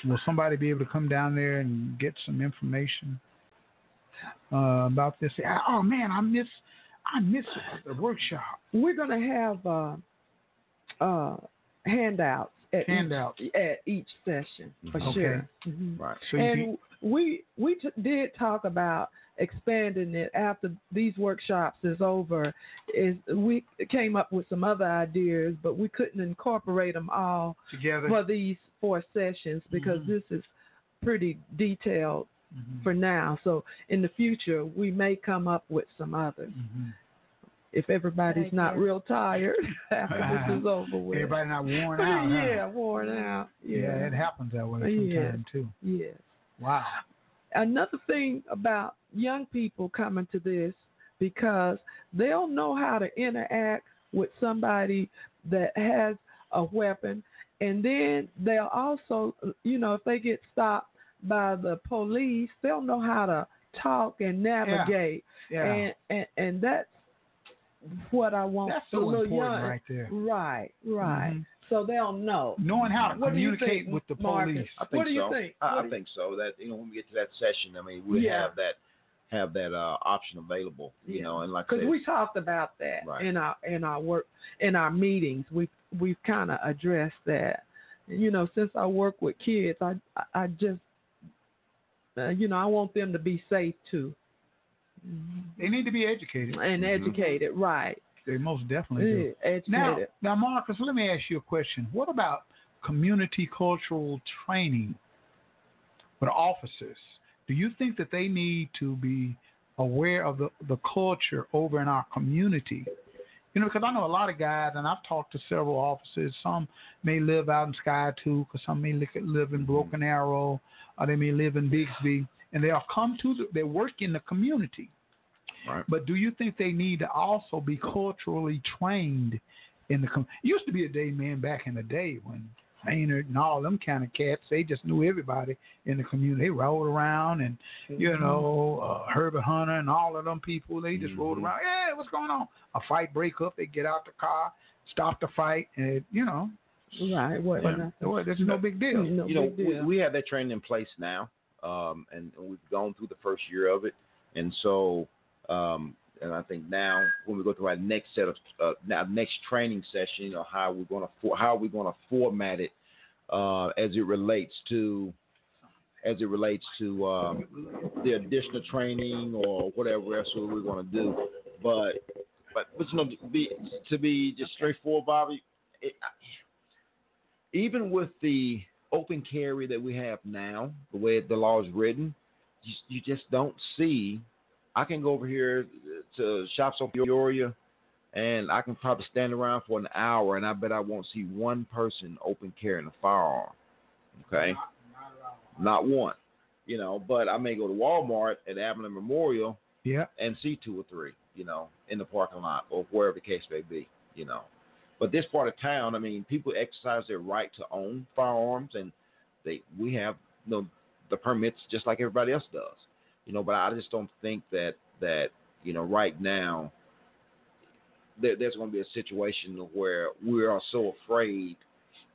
[SPEAKER 5] will somebody be able to come down there and get some information uh, about this? Oh man, I miss, I miss the workshop.
[SPEAKER 1] We're going to have uh, uh, handouts at
[SPEAKER 5] Handouts.
[SPEAKER 1] each, at each session for
[SPEAKER 5] Okay.
[SPEAKER 1] sure. Mhm.
[SPEAKER 8] Right.
[SPEAKER 5] So you
[SPEAKER 1] and
[SPEAKER 5] can,
[SPEAKER 1] we we t- did talk about expanding it after these workshops is over. Is we came up with some other ideas, but we couldn't incorporate them all
[SPEAKER 5] together.
[SPEAKER 1] for these four sessions because
[SPEAKER 5] Mhm.
[SPEAKER 1] this is pretty detailed
[SPEAKER 5] Mhm.
[SPEAKER 1] for now. So in the future, we may come up with some others
[SPEAKER 5] Mhm.
[SPEAKER 1] if everybody's
[SPEAKER 9] Good
[SPEAKER 1] not
[SPEAKER 9] idea.
[SPEAKER 1] real tired after this is over with.
[SPEAKER 5] Everybody not worn out. huh?
[SPEAKER 1] yeah, worn out.
[SPEAKER 5] Yeah,
[SPEAKER 1] Yeah,
[SPEAKER 5] it happens that way
[SPEAKER 1] Yeah.
[SPEAKER 5] sometimes too.
[SPEAKER 1] yes.
[SPEAKER 5] Wow.
[SPEAKER 1] another thing about young people coming to this because they'll know how to interact with somebody that has a weapon and then they'll also you know if they get stopped by the police they'll know how to talk and navigate
[SPEAKER 5] Yeah.
[SPEAKER 1] and, and and that's what I want
[SPEAKER 5] That's so important
[SPEAKER 1] young
[SPEAKER 5] right there.
[SPEAKER 1] right right
[SPEAKER 5] Mhm.
[SPEAKER 1] So they'll know
[SPEAKER 5] Knowing how to
[SPEAKER 1] What
[SPEAKER 5] communicate
[SPEAKER 1] think,
[SPEAKER 5] with the
[SPEAKER 1] Marcus?
[SPEAKER 5] police.
[SPEAKER 8] I think
[SPEAKER 1] What do you
[SPEAKER 8] so.
[SPEAKER 1] think?
[SPEAKER 8] I, I
[SPEAKER 1] you-
[SPEAKER 8] think so. That you know when we get to that session, I mean we
[SPEAKER 1] Yeah.
[SPEAKER 8] have that have that uh, option available. You
[SPEAKER 1] Yeah.
[SPEAKER 8] know, and like
[SPEAKER 1] because we talked about that
[SPEAKER 8] Right.
[SPEAKER 1] in our in our work in our meetings. We we've kind of addressed that. You know, since I work with kids, I I- I just uh, you know I want them to be safe too
[SPEAKER 5] They need to be educated.
[SPEAKER 1] and educated, right?
[SPEAKER 5] They most definitely do.
[SPEAKER 1] Yeah, educated.
[SPEAKER 5] Now, now, Marcus, let me ask you a question. What about community cultural training for the officers? Do you think that they need to be aware of the, the culture over in our community? You know, because I know a lot of guys, and I've talked to several officers. Some may live out in Sky Two, because some may live, live in mm-hmm. Broken Arrow, or they may live in Bixby, and they'll come to the, they work in the community.
[SPEAKER 8] Right.
[SPEAKER 5] But do you think they need to also be culturally trained in the? Com- it used to be a day, man, back in the day when Maynard and all them kind of cats, they just knew everybody in the community. They rode around, and you
[SPEAKER 1] Mm-hmm.
[SPEAKER 5] know uh, Herbert Hunter and all of them people, they just rode
[SPEAKER 8] Mhm.
[SPEAKER 5] around. Hey, what's going on? A fight break up, they get out the car, stop the fight, and you know,
[SPEAKER 1] right? What?
[SPEAKER 5] but,
[SPEAKER 1] nothing.
[SPEAKER 5] well, there's no big deal.
[SPEAKER 1] No
[SPEAKER 8] you know
[SPEAKER 1] big
[SPEAKER 8] we, we have that training in place now, um, and we've gone through the first year of it, and so um, and I think now when we go through our next set of uh, now next training session, you know how we're going to for, how are we going to format it uh, as it relates to as it relates to um, the additional training or whatever else we're going to do. But but but you know to be to be just straightforward, Bobby. It, even with the open carry that we have now, the way the law is written, you, you just don't see. I can go over here to shops on Peoria, and I can probably stand around for an hour, and I bet I won't see one person open carrying a firearm. Okay, not one. You know, but I may go to Walmart at Abilene Memorial
[SPEAKER 5] Yeah,
[SPEAKER 8] and see two or three, you know, in the parking lot or wherever the case may be, you know. But this part of town, I mean, people exercise their right to own firearms, and they we have you know the permits just like everybody else does, you know. But I just don't think that that you know right now there, there's going to be a situation where we are so afraid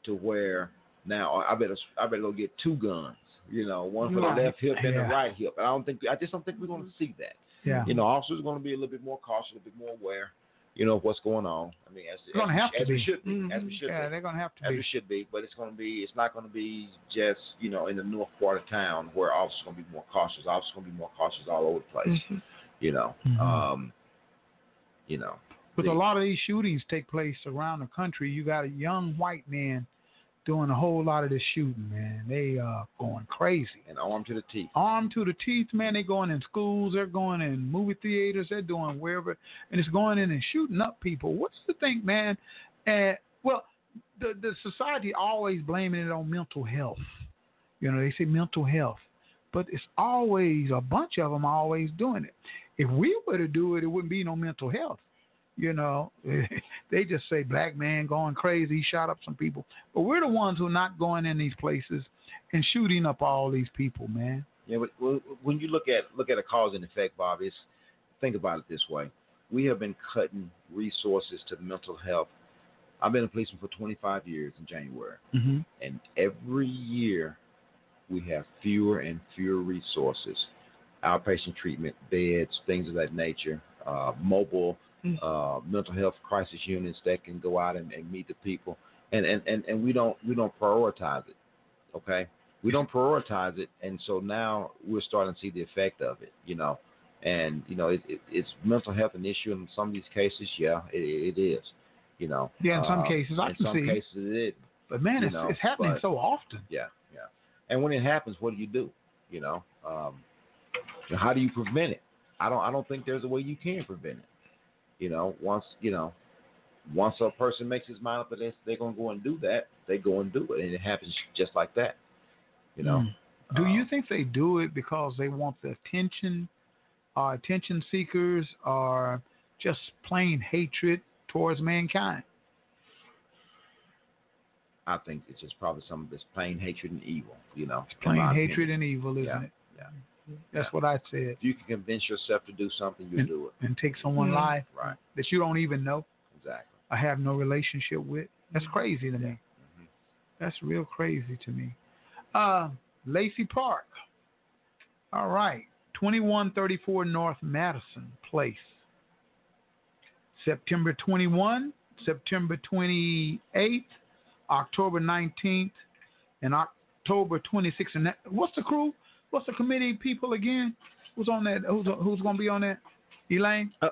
[SPEAKER 8] to where now I better I better go get two guns, you know, one for the left hip and
[SPEAKER 5] Yeah.
[SPEAKER 8] the right hip. I don't think I just don't think we're going to see that
[SPEAKER 5] yeah.
[SPEAKER 8] you know, officers are going to be a little bit more cautious, a little bit more aware, you know, of what's going on. I mean, as,
[SPEAKER 5] They're gonna
[SPEAKER 8] as,
[SPEAKER 5] have to
[SPEAKER 8] as we
[SPEAKER 5] be.
[SPEAKER 8] should be, as
[SPEAKER 1] Mhm.
[SPEAKER 8] we should
[SPEAKER 5] yeah,
[SPEAKER 8] be,
[SPEAKER 5] they're gonna have to
[SPEAKER 8] as
[SPEAKER 5] be.
[SPEAKER 8] we should be. But it's going to be, it's not going to be just, you know, in the north part of town where officers going to be more cautious. Officers going to be more cautious all over the place,
[SPEAKER 1] Mhm.
[SPEAKER 8] you know.
[SPEAKER 5] Mhm.
[SPEAKER 8] Um, you know,
[SPEAKER 5] But
[SPEAKER 8] the-
[SPEAKER 5] a lot of these shootings take place around the country. You got a young white man doing a whole lot of this shooting, man. They uh going crazy.
[SPEAKER 8] and armed to the teeth.
[SPEAKER 5] Armed to the teeth, man. They're going in schools, they're going in movie theaters, they're doing wherever and it's going in and shooting up people. What's the thing, man? And well, the the society always blaming it on mental health. You know, they say mental health. but it's always a bunch of them always doing it. If we were to do it, it wouldn't be no mental health. You know, they just say black man going crazy, shot up some people, but we're the ones who are not going in these places and shooting up all these people, man.
[SPEAKER 8] Yeah, but when you look at look at a cause and effect, Bob, it's think about it this way: we have been cutting resources to mental health. I've been a policeman for 25 years in January,
[SPEAKER 5] Mm-hmm.
[SPEAKER 8] and every year we have fewer and fewer resources, outpatient treatment, beds, things of that nature, uh, mobile. Uh, mental health crisis units that can go out and, and meet the people, and, and, and, and we don't we don't prioritize it. Okay, we don't prioritize it, and so now we're starting to see the effect of it. You know, and you know it, it, it's mental health an issue in some of these cases. Yeah, it, it is. You know.
[SPEAKER 5] Yeah, in some
[SPEAKER 8] Uh,
[SPEAKER 5] cases, I
[SPEAKER 8] in
[SPEAKER 5] can
[SPEAKER 8] some
[SPEAKER 5] see.
[SPEAKER 8] cases it is.
[SPEAKER 5] But man, it's,
[SPEAKER 8] know,
[SPEAKER 5] it's happening
[SPEAKER 8] but-
[SPEAKER 5] so often.
[SPEAKER 8] Yeah, yeah. And when it happens, what do you do? You know, um, how do you prevent it? I don't. I don't think there's a way you can prevent it. You know, once you know, once a person makes his mind up that they're, going to go and do that, they go and do it, and it happens just like that. You know.
[SPEAKER 5] Mm. Do you
[SPEAKER 8] Um,
[SPEAKER 5] think they do it because they want the attention, are attention seekers, or just plain hatred towards mankind?
[SPEAKER 8] I think it's just probably some of this plain hatred and evil. You know, in
[SPEAKER 5] Plain hatred
[SPEAKER 8] opinion.
[SPEAKER 5] and evil, isn't
[SPEAKER 8] Yeah,
[SPEAKER 5] it?
[SPEAKER 8] Yeah.
[SPEAKER 5] That's
[SPEAKER 8] Yeah.
[SPEAKER 5] what I said.
[SPEAKER 8] If you can convince yourself to do something, you
[SPEAKER 5] And-
[SPEAKER 8] do it.
[SPEAKER 5] And take someone's
[SPEAKER 1] Mhm.
[SPEAKER 5] life
[SPEAKER 8] Right.
[SPEAKER 5] that you don't even know,
[SPEAKER 8] Exactly.
[SPEAKER 5] or have no relationship with. That's crazy to me.
[SPEAKER 8] Mhm.
[SPEAKER 5] That's real crazy to me. Uh, Lacy Park. All right. 2134 North Madison Place. September 21, September 28th, October 19th, and October 26th. And that, what's the crew? What's the committee people again? Who's on that? Who's who's going to be on that? Elaine?
[SPEAKER 1] Uh,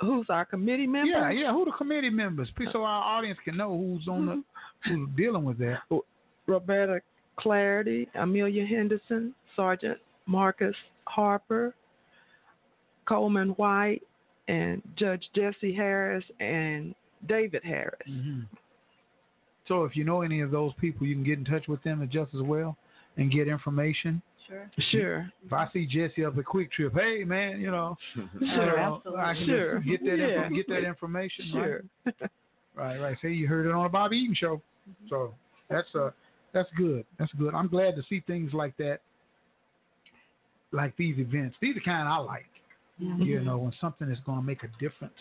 [SPEAKER 1] who's our committee member?
[SPEAKER 5] Yeah, yeah. Who the committee members? So uh, our audience can know who's on the mm-hmm. who's dealing with that.
[SPEAKER 1] Oh, Roberta Clarity, Amelia Henderson, Sergeant Marcus Harper, Coleman White, and Judge Jesse Harris and David Harris.
[SPEAKER 5] Mm-hmm. So if you know any of those people, you can get in touch with them just as well and get information.
[SPEAKER 9] Sure.
[SPEAKER 1] Sure.
[SPEAKER 5] If I see Jesse up at QuikTrip, hey man, you know, you
[SPEAKER 1] Sure.
[SPEAKER 5] know, I can
[SPEAKER 1] Sure.
[SPEAKER 5] get that
[SPEAKER 1] Yeah.
[SPEAKER 5] info, get that information.
[SPEAKER 1] Sure.
[SPEAKER 5] Right, right. right. Say you heard it on the Bobby Eaton show, mm-hmm. so that's uh that's good. That's good. I'm glad to see things like that, like these events. These are kind I like. You mm-hmm. know, when something is going to make a difference.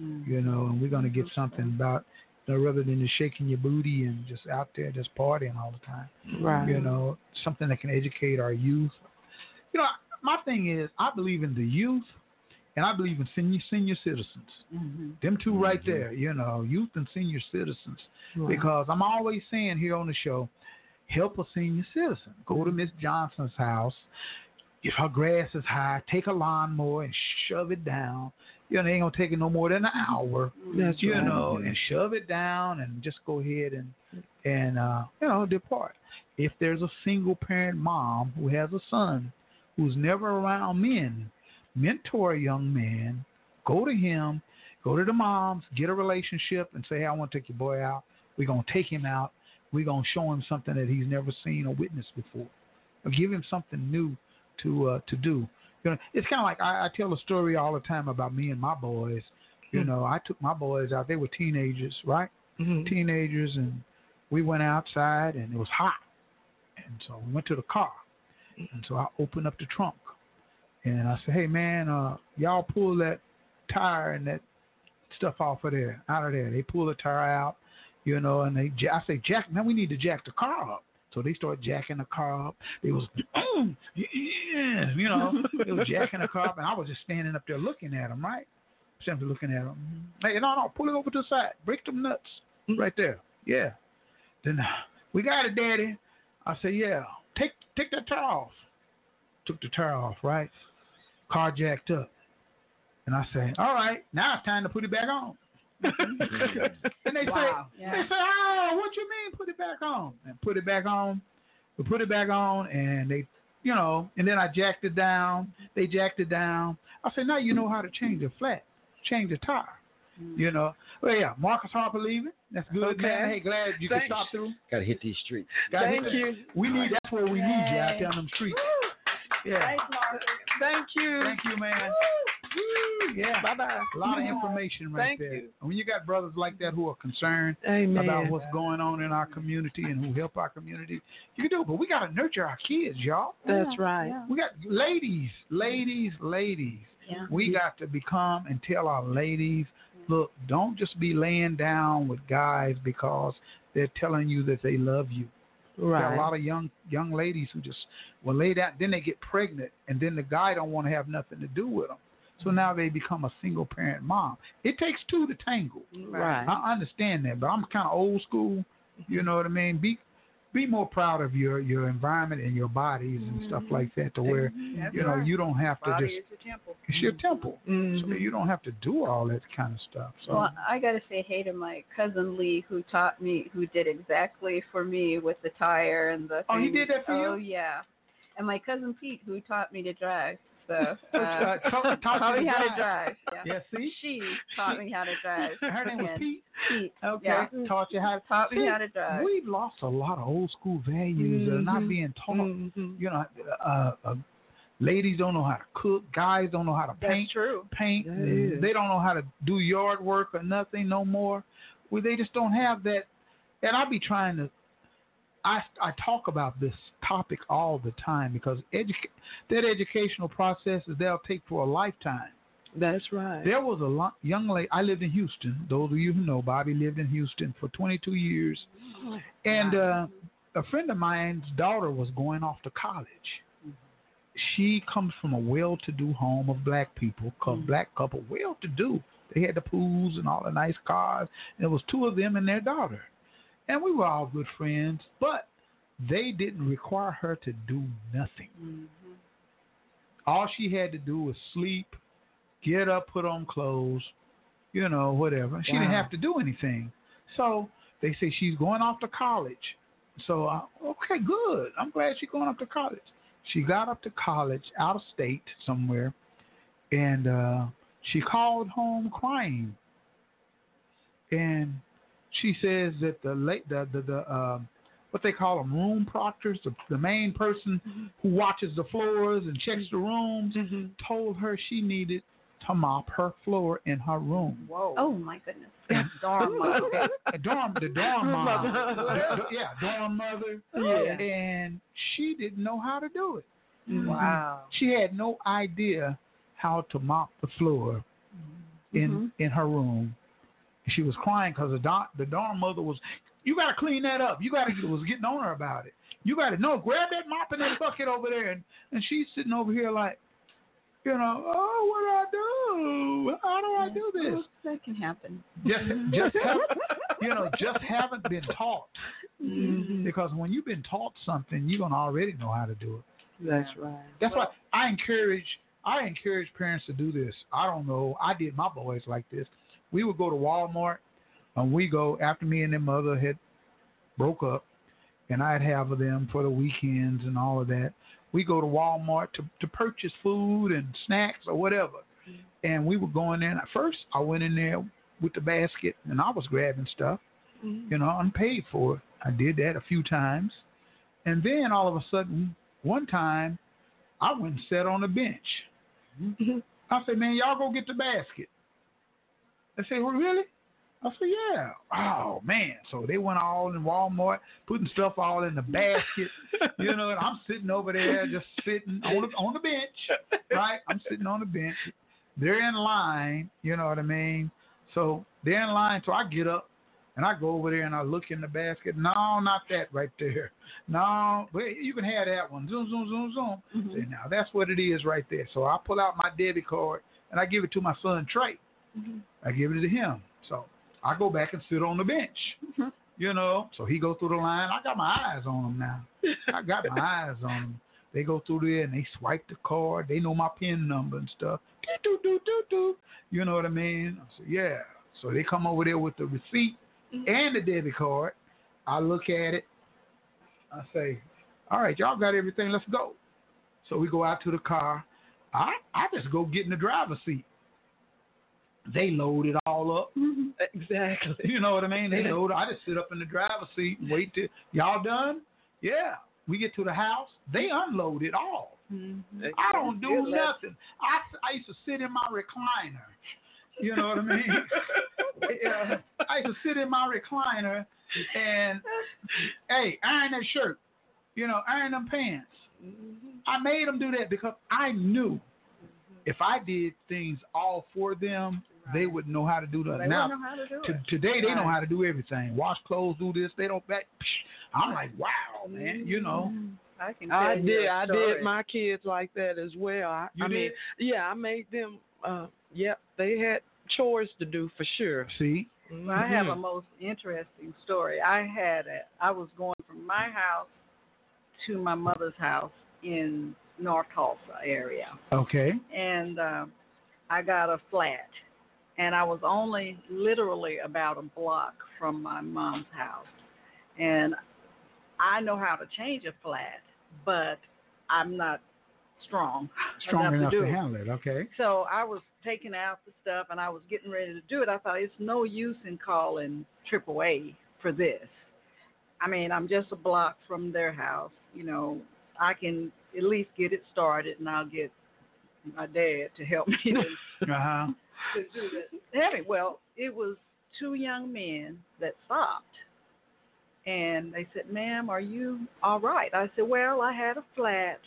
[SPEAKER 5] Mm-hmm. You know, and we're going to get something about. You know, rather than just shaking your booty and just out there just partying all the time
[SPEAKER 1] Right.
[SPEAKER 5] you know, something that can educate our youth. You know, my thing is, I believe in the youth, and I believe in senior senior citizens.
[SPEAKER 9] Mm-hmm.
[SPEAKER 5] Them 2 right there, you know, youth and senior citizens.
[SPEAKER 1] Right.
[SPEAKER 5] Because I'm always saying here on the show, help a senior citizen. Go to Miss Johnson's house. If her grass is high, take a lawnmower and shove it down. You know, it ain't gonna take it no more than an hour
[SPEAKER 1] That's
[SPEAKER 5] you
[SPEAKER 1] right.
[SPEAKER 5] know, and shove it down and just go ahead and and uh, you know depart. If there's a single parent mom who has a son who's never around men, mentor a young man, go to him, go to the moms, get a relationship, and say, "Hey, I want to take your boy out. We're gonna take him out. We're gonna show him something that he's never seen or witnessed before. Or give him something new to uh, to do." You know, it's kind of like I, I tell a story all the time about me and my boys. You know, I took my boys out. They were teenagers, right?
[SPEAKER 1] Mhm.
[SPEAKER 5] Teenagers, and we went outside, and it was hot. And so we went to the car. And so I opened up the trunk, and I said, "Hey, man, uh, y'all pull that tire and that stuff off of there, out of there." They pull the tire out, you know, and they. I say, "Jack, man, we need to jack the car up." So they started jacking the car up. They was, yeah, you know, they was jacking the car up, and I was just standing up there looking at them, right? Simply looking at them. Hey, no, no, pull it over to the side. Break them nuts right there. Yeah. Then uh, we got it, Daddy. I said, yeah. Take take that tire off. Took the tire off, right? Car jacked up. And I say, all right, now it's time to put it back on. Mm-hmm. and they
[SPEAKER 9] Wow.
[SPEAKER 5] say,
[SPEAKER 9] Yeah.
[SPEAKER 5] they say, oh, what you mean put it back on? And put it back on. We put it back on, and they, you know, and then I jacked it down. They jacked it down. I said, now you know how to change a flat, change a tire. Mm. You know, well, yeah, Marcus Harper leaving. That's good,
[SPEAKER 1] Okay.
[SPEAKER 5] man. Hey, glad you
[SPEAKER 1] Thanks.
[SPEAKER 5] can stop through.
[SPEAKER 8] Got to hit these streets.
[SPEAKER 5] Gotta
[SPEAKER 1] Thank
[SPEAKER 5] hit-
[SPEAKER 1] you.
[SPEAKER 5] We need that's where we need you out there on them streets. Yeah.
[SPEAKER 9] Thanks, Marcus.
[SPEAKER 1] Thank you.
[SPEAKER 5] Thank you, man. Woo, Yeah.
[SPEAKER 1] Bye bye.
[SPEAKER 5] A lot of information right
[SPEAKER 1] Thank
[SPEAKER 5] there.
[SPEAKER 1] you.
[SPEAKER 5] And when you got brothers like that who are concerned
[SPEAKER 1] Amen.
[SPEAKER 5] about what's going on in our community and who help our community, you can do it. But we got to nurture our kids, y'all.
[SPEAKER 1] That's right.
[SPEAKER 5] We got ladies, ladies, ladies.
[SPEAKER 9] Yeah.
[SPEAKER 5] We got to become and tell our ladies, look, don't just be laying down with guys because they're telling you that they love you. There are a lot of young young ladies who just will lay down, then they get pregnant, and then the guy don't want to have nothing to do with them. So now they become a single parent mom. It takes two to tangle.
[SPEAKER 1] Right.
[SPEAKER 5] I understand that, but I'm kind of old school. You know what I mean? Be be more proud of your your environment and your bodies and stuff like that, to where
[SPEAKER 3] That's
[SPEAKER 5] you know
[SPEAKER 3] right.
[SPEAKER 5] you don't have to
[SPEAKER 3] Body
[SPEAKER 5] just
[SPEAKER 3] is your temple.
[SPEAKER 5] it's your temple, so
[SPEAKER 1] Mhm.
[SPEAKER 5] you don't have to do all that kind of stuff. So
[SPEAKER 9] Well, I got to say hey to my cousin Lee, who taught me, who did exactly for me with the tire and the.
[SPEAKER 5] Oh, he did that for you?
[SPEAKER 9] Oh yeah, and my cousin Pete, who taught me to drive. So
[SPEAKER 5] Uh,
[SPEAKER 9] uh,
[SPEAKER 5] taught- taught
[SPEAKER 9] me
[SPEAKER 5] to
[SPEAKER 9] how to
[SPEAKER 5] drive.
[SPEAKER 9] Yeah.
[SPEAKER 5] yeah, see,
[SPEAKER 9] She taught me how to drive.
[SPEAKER 5] her name was Pete.
[SPEAKER 9] Pete.
[SPEAKER 5] Okay,
[SPEAKER 9] Yeah.
[SPEAKER 5] taught you how to
[SPEAKER 9] Taught me how to drive.
[SPEAKER 5] We've lost a lot of old school values that are not
[SPEAKER 1] Mhm.
[SPEAKER 5] being taught.
[SPEAKER 1] Mhm.
[SPEAKER 5] You know, uh, uh, ladies don't know how to cook. Guys don't know how to
[SPEAKER 9] That's
[SPEAKER 5] paint.
[SPEAKER 9] true.
[SPEAKER 5] Paint. They don't know how to do yard work or nothing no more. Well, they just don't have that. And I be trying to. I I talk about this topic all the time because educa- that educational process is they'll take for a lifetime.
[SPEAKER 1] That's right.
[SPEAKER 5] There was a lo- young lady. I lived in Houston. Those of you who know, Bobby lived in Houston for 22 years, and uh, a friend of mine's daughter was going off to college. She comes from a well-to-do home of black people, called black couple, well-to-do. They had the pools and all the nice cars. And there was two of them and their daughter, and we were all good friends. But they didn't require her to do nothing. All she had to do was sleep, get up, put on clothes, you know, whatever. She didn't have to do anything. So they say she's going off to college. So uh, okay, good. I'm glad she's going off to college. She got up to college out of state somewhere, and uh, she called home crying. And she says that the late the the, the uh, what they call them room proctors, the, the main person who watches the floors and checks the rooms,
[SPEAKER 1] Mhm.
[SPEAKER 5] told her she needed to mop her floor in her room.
[SPEAKER 3] Whoa.
[SPEAKER 9] Oh my goodness.
[SPEAKER 3] The dorm mother.
[SPEAKER 5] A dorm, the dorm mom,
[SPEAKER 1] Mother.
[SPEAKER 5] The- the- yeah, dorm mother,
[SPEAKER 1] Yeah.
[SPEAKER 5] and she didn't know how to do it.
[SPEAKER 3] Wow.
[SPEAKER 5] She had no idea how to mop the floor in in her room. She was crying because the dorm, the dorm mother was, you got to clean that up. You got to was getting on her about it. You got to no grab that mop and that bucket over there, and and she's sitting over here like, you know, oh, what do I do? How do I do this?
[SPEAKER 9] That can happen.
[SPEAKER 5] Just just you know, just haven't been taught.
[SPEAKER 1] Mhm.
[SPEAKER 5] Because when you've been taught something, you're gonna already know how to do it.
[SPEAKER 1] That's right.
[SPEAKER 5] That's why I encourage I encourage parents to do this. I don't know. I did my boys like this. We would go to Walmart and we go after me and their mother had broke up and I'd have them for the weekends and all of that. We go to Walmart to, to purchase food and snacks or whatever. Mm-hmm. And we were going in at first I went in there with the basket and I was grabbing stuff, mm-hmm. you know, unpaid for it. I did that a few times. And then all of a sudden, one time, I went and sat on the bench. Mm-hmm. I said, man, y'all go get the basket. They say, well, really? I said, yeah. Oh, man. So they went all in Walmart, putting stuff all in the basket. you know, and I'm sitting over there just sitting on the, on the bench, right? I'm sitting on the bench. They're in line, you know what I mean? So they're in line. So I get up and I go over there and I look in the basket. No, not that right there. No, but you can have that one. Zoom, zoom, zoom, zoom. Mm-hmm. Say, now that's what it is right there. So I pull out my debit card and I give it to my son Trey. Mm-hmm. I give it to him. So I go back and sit on the bench. Mm-hmm. You know, so he goes through the line. I got my eyes on him now. I got my eyes on him. They go through there and they swipe the card. They know my PIN number and stuff. Do, do, do, do, do. You know what I mean? I said, yeah. So they come over there with the receipt mm-hmm. and the debit card. I look at it. I say, all right, y'all got everything. Let's go. So we go out to the car. I I just go get in the driver's seat. They load it all up.
[SPEAKER 1] Exactly.
[SPEAKER 5] You know what I mean? They load. I just sit up in the driver's seat and wait till y'all done. Yeah. we get to the house, they unload it all.
[SPEAKER 3] Mm-hmm.
[SPEAKER 5] I don't do
[SPEAKER 1] lesson.
[SPEAKER 5] nothing. I, I used to sit in my recliner. You know what I mean? yeah. I used to sit in my recliner and, hey, iron that shirt. You know, iron them pants. I made them do that because I knew if I did things all for them, they wouldn't know how to do that.
[SPEAKER 3] They
[SPEAKER 5] now,
[SPEAKER 3] wouldn't know how to do
[SPEAKER 5] to,
[SPEAKER 3] it.
[SPEAKER 5] today they know how to do everything. Wash clothes, do this. They don't. That, I'm like, wow, man. You know.
[SPEAKER 3] I can tell
[SPEAKER 1] I
[SPEAKER 3] you
[SPEAKER 1] did.
[SPEAKER 3] a
[SPEAKER 1] I
[SPEAKER 3] story.
[SPEAKER 1] did my kids like that as well. I,
[SPEAKER 5] You
[SPEAKER 1] I mean,
[SPEAKER 5] did?
[SPEAKER 1] yeah, I made them. Uh, yep, they had chores to do for sure.
[SPEAKER 5] See,
[SPEAKER 3] Well, I have a
[SPEAKER 1] Mhm.
[SPEAKER 3] most interesting story. I had a, I was going from my house to my mother's house in North Tulsa area,
[SPEAKER 5] okay.
[SPEAKER 3] and um, I got a flat, and I was only literally about a block from my mom's house, and I know how to change a flat, but I'm not strong,
[SPEAKER 5] Strong enough
[SPEAKER 3] do
[SPEAKER 5] to
[SPEAKER 3] it.
[SPEAKER 5] handle it. Okay.
[SPEAKER 3] So I was taking out the stuff and I was getting ready to do it. I thought it's no use in calling AAA for this. I mean, I'm just a block from their house. You know, I can at least get it started and I'll get my dad to help me
[SPEAKER 5] Uh huh.
[SPEAKER 3] To do this. Heavy. Well, it was two young men that stopped. And they said, ma'am, are you all right? I said, well, I had a flat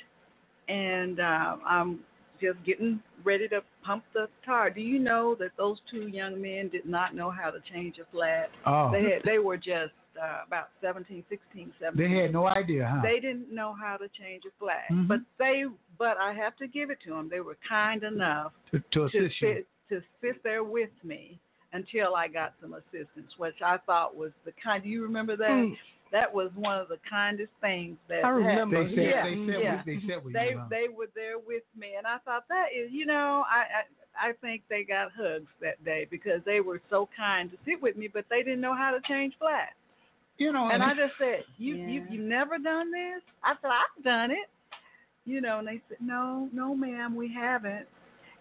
[SPEAKER 3] and uh, I'm just getting ready to pump the tire. Do you know that those two young men did not know how to change a flat?
[SPEAKER 5] Oh.
[SPEAKER 3] They had, they were just uh, about 17, 16, 17.
[SPEAKER 5] They had no idea, huh?
[SPEAKER 3] They didn't know how to change a flat,
[SPEAKER 5] Mhm.
[SPEAKER 3] but they. But I have to give it to them. They were kind enough
[SPEAKER 5] to, to
[SPEAKER 3] to
[SPEAKER 5] assist you.
[SPEAKER 3] Sit to sit there with me until I got some assistance, which I thought was the kind. Do you remember that?
[SPEAKER 1] Mm.
[SPEAKER 3] That was one of the kindest things that
[SPEAKER 1] I remember.
[SPEAKER 3] happened.
[SPEAKER 5] They said
[SPEAKER 3] yeah,
[SPEAKER 5] they said
[SPEAKER 3] yeah.
[SPEAKER 5] we, they said we.
[SPEAKER 3] They
[SPEAKER 5] huh?
[SPEAKER 3] they were there with me, and I thought that is, you know, I, I I think they got hugs that day because they were so kind to sit with me, but they didn't know how to change flats.
[SPEAKER 5] you know,
[SPEAKER 3] And
[SPEAKER 5] and
[SPEAKER 3] I just said, you you
[SPEAKER 9] Yeah.
[SPEAKER 3] you never done this? I said I've done it, you know, and they said no no ma'am we haven't,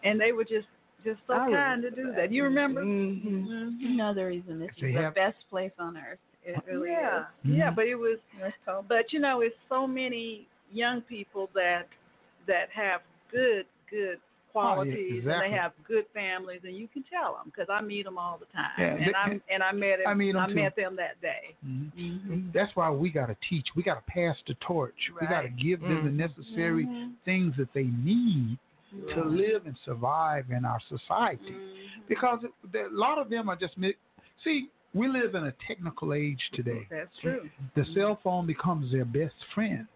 [SPEAKER 3] and they were just just so
[SPEAKER 1] I
[SPEAKER 3] kind to do
[SPEAKER 1] that.
[SPEAKER 3] that. You remember?
[SPEAKER 1] Mhm.
[SPEAKER 3] Mhm.
[SPEAKER 9] Another reason this
[SPEAKER 5] They
[SPEAKER 9] is the
[SPEAKER 5] have-
[SPEAKER 9] best place on earth. It really
[SPEAKER 3] yeah,
[SPEAKER 9] is.
[SPEAKER 3] yeah,
[SPEAKER 5] Mhm.
[SPEAKER 3] but it was
[SPEAKER 9] Let's go.
[SPEAKER 3] but you know, it's so many young people that that have good good qualities and
[SPEAKER 5] Oh, exactly.
[SPEAKER 3] they have good families, and you can tell them because I meet them all the time,
[SPEAKER 5] Yeah,
[SPEAKER 3] and
[SPEAKER 5] they-
[SPEAKER 3] I and I met him,
[SPEAKER 5] I meet 'em
[SPEAKER 3] I
[SPEAKER 5] too.
[SPEAKER 3] met them that day.
[SPEAKER 5] Mhm.
[SPEAKER 3] Mm-hmm.
[SPEAKER 5] That's why we got to teach. We got to pass the torch. We got to
[SPEAKER 3] Right.
[SPEAKER 5] give them the
[SPEAKER 1] Mhm.
[SPEAKER 5] necessary
[SPEAKER 3] Mhm.
[SPEAKER 5] things that they need to live and survive in our society.
[SPEAKER 3] Mhm.
[SPEAKER 5] Because a lot of them are just mi- see. We live in a technical age today.
[SPEAKER 3] That's true.
[SPEAKER 5] The cell phone becomes their best friend.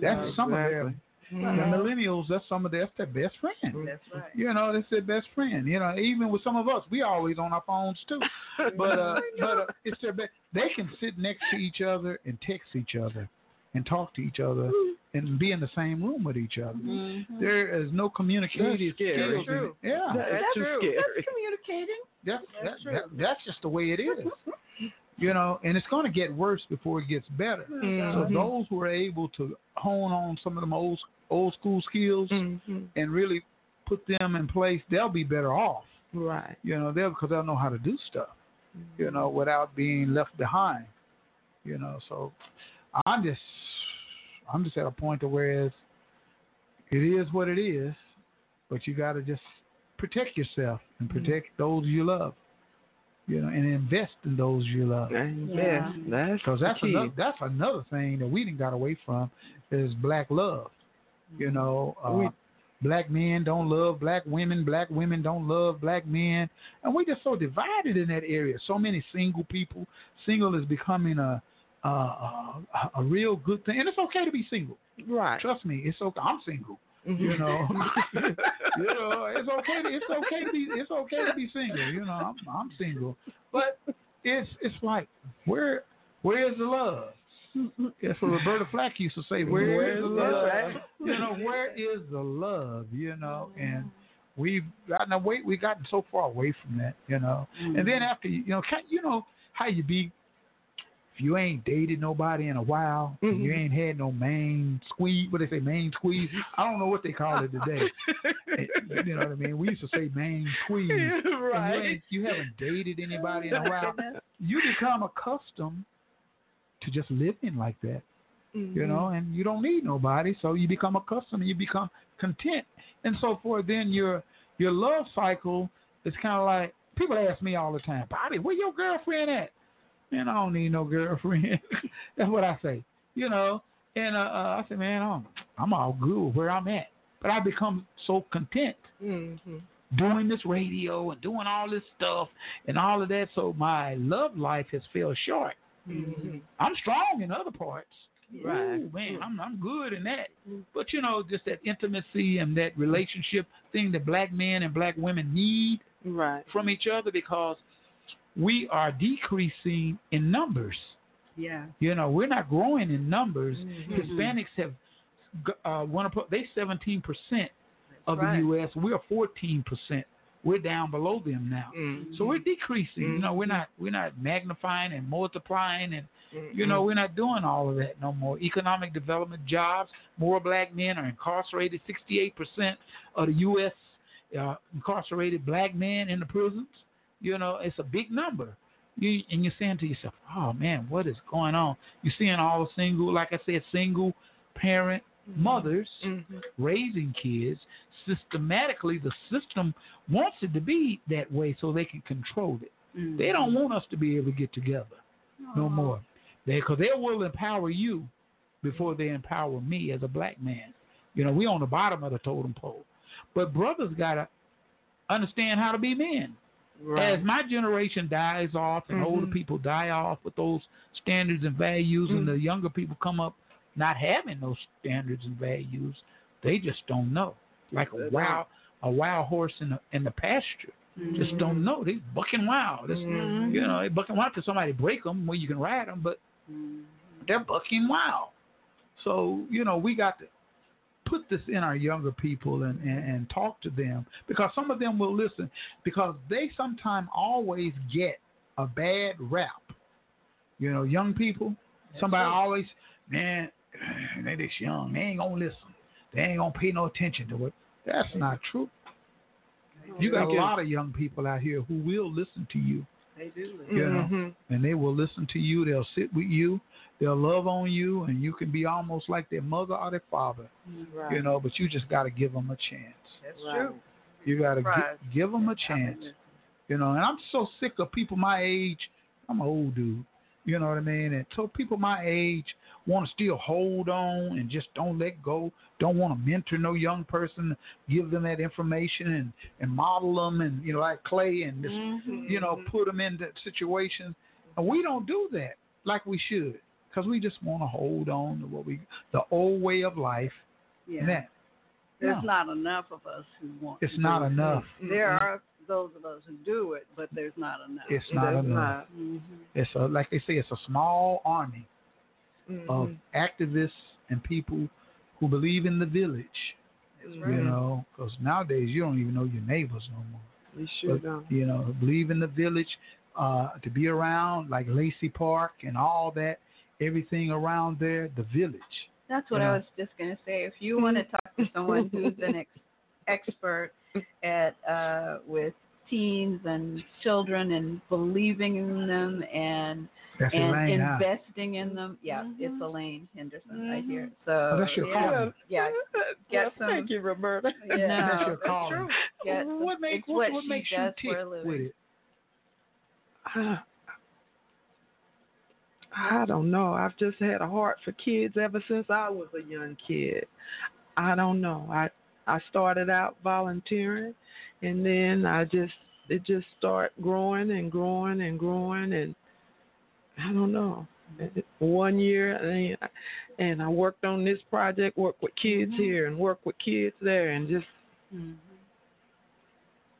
[SPEAKER 5] That's some of their
[SPEAKER 1] Exactly.
[SPEAKER 5] the millennials. That's some of their, that's their best friend.
[SPEAKER 3] That's right.
[SPEAKER 5] You know, that's their best friend. You know, even with some of us, we always on our phones too. But uh, but uh, it's their best. They can sit next to each other and text each other, and talk to each other, and be in the same room with each other.
[SPEAKER 3] Mhm.
[SPEAKER 5] There is no communicative
[SPEAKER 1] That's scary.
[SPEAKER 5] skills. in-
[SPEAKER 3] True.
[SPEAKER 5] Yeah,
[SPEAKER 1] That's
[SPEAKER 3] That's
[SPEAKER 1] too
[SPEAKER 3] true.
[SPEAKER 1] scary.
[SPEAKER 9] That's communicating.
[SPEAKER 5] that's
[SPEAKER 3] That's
[SPEAKER 5] that,
[SPEAKER 3] true.
[SPEAKER 5] that, that's just the way it is. You know, and it's going to get worse before it gets better. So
[SPEAKER 1] Mhm.
[SPEAKER 5] those who are able to hone on some of them old old school skills
[SPEAKER 1] Mhm.
[SPEAKER 5] and really put them in place, they'll be better off.
[SPEAKER 1] Right.
[SPEAKER 5] You know, they'll because they'll know how to do stuff. You know, without being left behind. You know, so I'm just I'm just at a point to where it's, it is what it is, but you got to just protect yourself and protect those you love. You know, and invest in those you love.
[SPEAKER 9] Yeah.
[SPEAKER 1] yes, that's
[SPEAKER 5] Because that's another that's another thing that we didn't got away from is black love. You know, uh,
[SPEAKER 1] We-
[SPEAKER 5] black men don't love black women, black women don't love black men, and we're just so divided in that area. So many single people. Single is becoming a a, a, real good thing, and it's okay to be single.
[SPEAKER 1] Right.
[SPEAKER 5] Trust me, it's okay. I'm single.
[SPEAKER 1] Mhm.
[SPEAKER 5] You know, you know, it's okay. To, it's okay to be. It's okay to be single. You know, I'm I'm single, but it's it's like where where's the love? That's what Roberta Flack used to say. Where
[SPEAKER 1] Where's
[SPEAKER 5] is the love?
[SPEAKER 1] love?
[SPEAKER 5] You know, where is the love? You know, and we've gotten away. We've gotten so far away from that. You know, and then after you know, can, you know how you be. If you ain't dated nobody in a while, and you
[SPEAKER 1] mm-hmm.
[SPEAKER 5] ain't had no main squeeze. What they say, main squeeze. I don't know what they call it today. you know what I mean? We used to say main squeeze. You,
[SPEAKER 1] right.
[SPEAKER 5] ain't, you haven't dated anybody in a while. You become accustomed to just living like that. you mm-hmm. know, and you don't need nobody, so you become accustomed and you become content, and so forth. Then your your love cycle is kind of like people ask me all the time, Bobby, where your girlfriend at? Man, I don't need no girlfriend. That's what I say, you know. And uh, uh, I say, man, I'm I'm all good where I'm at, but I become so content
[SPEAKER 1] Mm-hmm.
[SPEAKER 5] doing this radio and doing all this stuff and all of that. So my love life has fell short.
[SPEAKER 1] Mm-hmm.
[SPEAKER 5] I'm strong in other parts.
[SPEAKER 1] Right.
[SPEAKER 5] Ooh, man, I'm I'm good in that. But you know, just that intimacy and that relationship thing that black men and black women need
[SPEAKER 1] Right.
[SPEAKER 5] from each other because we are decreasing in numbers.
[SPEAKER 3] Yeah.
[SPEAKER 5] You know, we're not growing in numbers.
[SPEAKER 1] Mhm.
[SPEAKER 5] Hispanics have g- uh, one of they 17 percent of
[SPEAKER 3] right.
[SPEAKER 5] the U.S. We're 14 percent. We're down below them now.
[SPEAKER 1] Mm-hmm.
[SPEAKER 5] So we're decreasing. You know, we're not we're not magnifying and multiplying and
[SPEAKER 1] Mm-hmm.
[SPEAKER 5] you know, we're not doing all of that no more. Economic development, jobs, more black men are incarcerated. 68% of the U.S. Uh, incarcerated black men in the prisons. You know, it's a big number. You, and you're saying to yourself, oh man, what is going on? You're seeing all the single, like I said, single parent mothers
[SPEAKER 1] Mm-hmm.
[SPEAKER 5] raising kids. Systematically, the system wants it to be that way so they can control it.
[SPEAKER 3] Mm-hmm.
[SPEAKER 5] They don't want us to be able to get together no more. They because they will empower you before they empower me as a black man. You know, we on the bottom of the totem pole. But brothers gotta understand how to be men.
[SPEAKER 1] Right.
[SPEAKER 5] As my generation dies off and
[SPEAKER 1] Mhm.
[SPEAKER 5] older people die off with those standards and values and
[SPEAKER 1] Mhm.
[SPEAKER 5] the younger people come up not having those standards and values, they just don't know. Like a wild a wild horse in the in the pasture. Just don't know. They bucking wild. It's,
[SPEAKER 1] Mhm.
[SPEAKER 5] You know, they bucking wild till somebody break them where you can ride them, but they're bucking wild. So you know, we got to put this in our younger people and, and, and talk to them because some of them will listen because they sometimes always get a bad rap. You know, young people, somebody always, man, they this young, they ain't gonna listen. They ain't gonna pay no attention to it. That's not true. You got a lot of young people out here who will listen to you
[SPEAKER 3] They do.
[SPEAKER 5] you know,
[SPEAKER 1] Mhm.
[SPEAKER 5] and they will listen to you. They'll sit with you. They'll love on you, and you can be almost like their mother or their father.
[SPEAKER 1] Right.
[SPEAKER 5] You know, but you just got to give them a chance.
[SPEAKER 3] That's
[SPEAKER 1] Right.
[SPEAKER 3] true.
[SPEAKER 5] You got to
[SPEAKER 3] Surprise.
[SPEAKER 5] gi- give them a chance. You know, and I'm so sick of people my age. I'm an old dude. You know what I mean? And so people my age want to still hold on and just don't let go. Don't want to mentor no young person, give them that information and and model them and you know like Clay and just
[SPEAKER 1] Mhm.
[SPEAKER 5] you know put them in that situation. And we don't do that like we should because we just want to hold on to what we the old way of life.
[SPEAKER 3] Yeah. There's
[SPEAKER 5] No.
[SPEAKER 3] not enough of us who want.
[SPEAKER 5] it's not
[SPEAKER 3] do it.
[SPEAKER 5] enough.
[SPEAKER 3] There are those of us who do it, but there's not enough.
[SPEAKER 5] It's not
[SPEAKER 1] That's
[SPEAKER 5] enough.
[SPEAKER 1] not.
[SPEAKER 3] Mhm.
[SPEAKER 5] It's a like they say, it's a small army
[SPEAKER 1] Mhm.
[SPEAKER 5] of activists and people who believe in the village.
[SPEAKER 3] That's
[SPEAKER 5] You know, because nowadays you don't even know your neighbors no more.
[SPEAKER 1] We sure
[SPEAKER 5] But,
[SPEAKER 1] don't.
[SPEAKER 5] you know, believe in the village, uh, to be around like Lacy Park and all that, everything around there, the village.
[SPEAKER 9] That's what
[SPEAKER 5] You
[SPEAKER 9] I was just going to say. If you want to talk to someone who's an ex- expert at uh, with teens and children and believing in them and
[SPEAKER 5] That's
[SPEAKER 9] and
[SPEAKER 5] Elaine, huh?
[SPEAKER 9] investing in them, yeah, it's Elaine Henderson right here. So
[SPEAKER 5] Oh, that's your
[SPEAKER 9] yeah,
[SPEAKER 5] calling.
[SPEAKER 9] yeah,
[SPEAKER 1] Well,
[SPEAKER 9] some-
[SPEAKER 1] Thank you, Roberta.
[SPEAKER 9] yeah,
[SPEAKER 5] That's your calling.
[SPEAKER 9] true. Get some-
[SPEAKER 5] what makes what,
[SPEAKER 9] what
[SPEAKER 5] what makes you tick
[SPEAKER 9] for a living.
[SPEAKER 5] with it?
[SPEAKER 1] I, I don't know. I've just had a heart for kids ever since I was a young kid. I don't know. I I started out volunteering, and then I just it just start growing and growing and growing, and I don't know. One year, and I- and I worked on this project, worked with kids mm-hmm. here and worked with kids there, and just mm-hmm.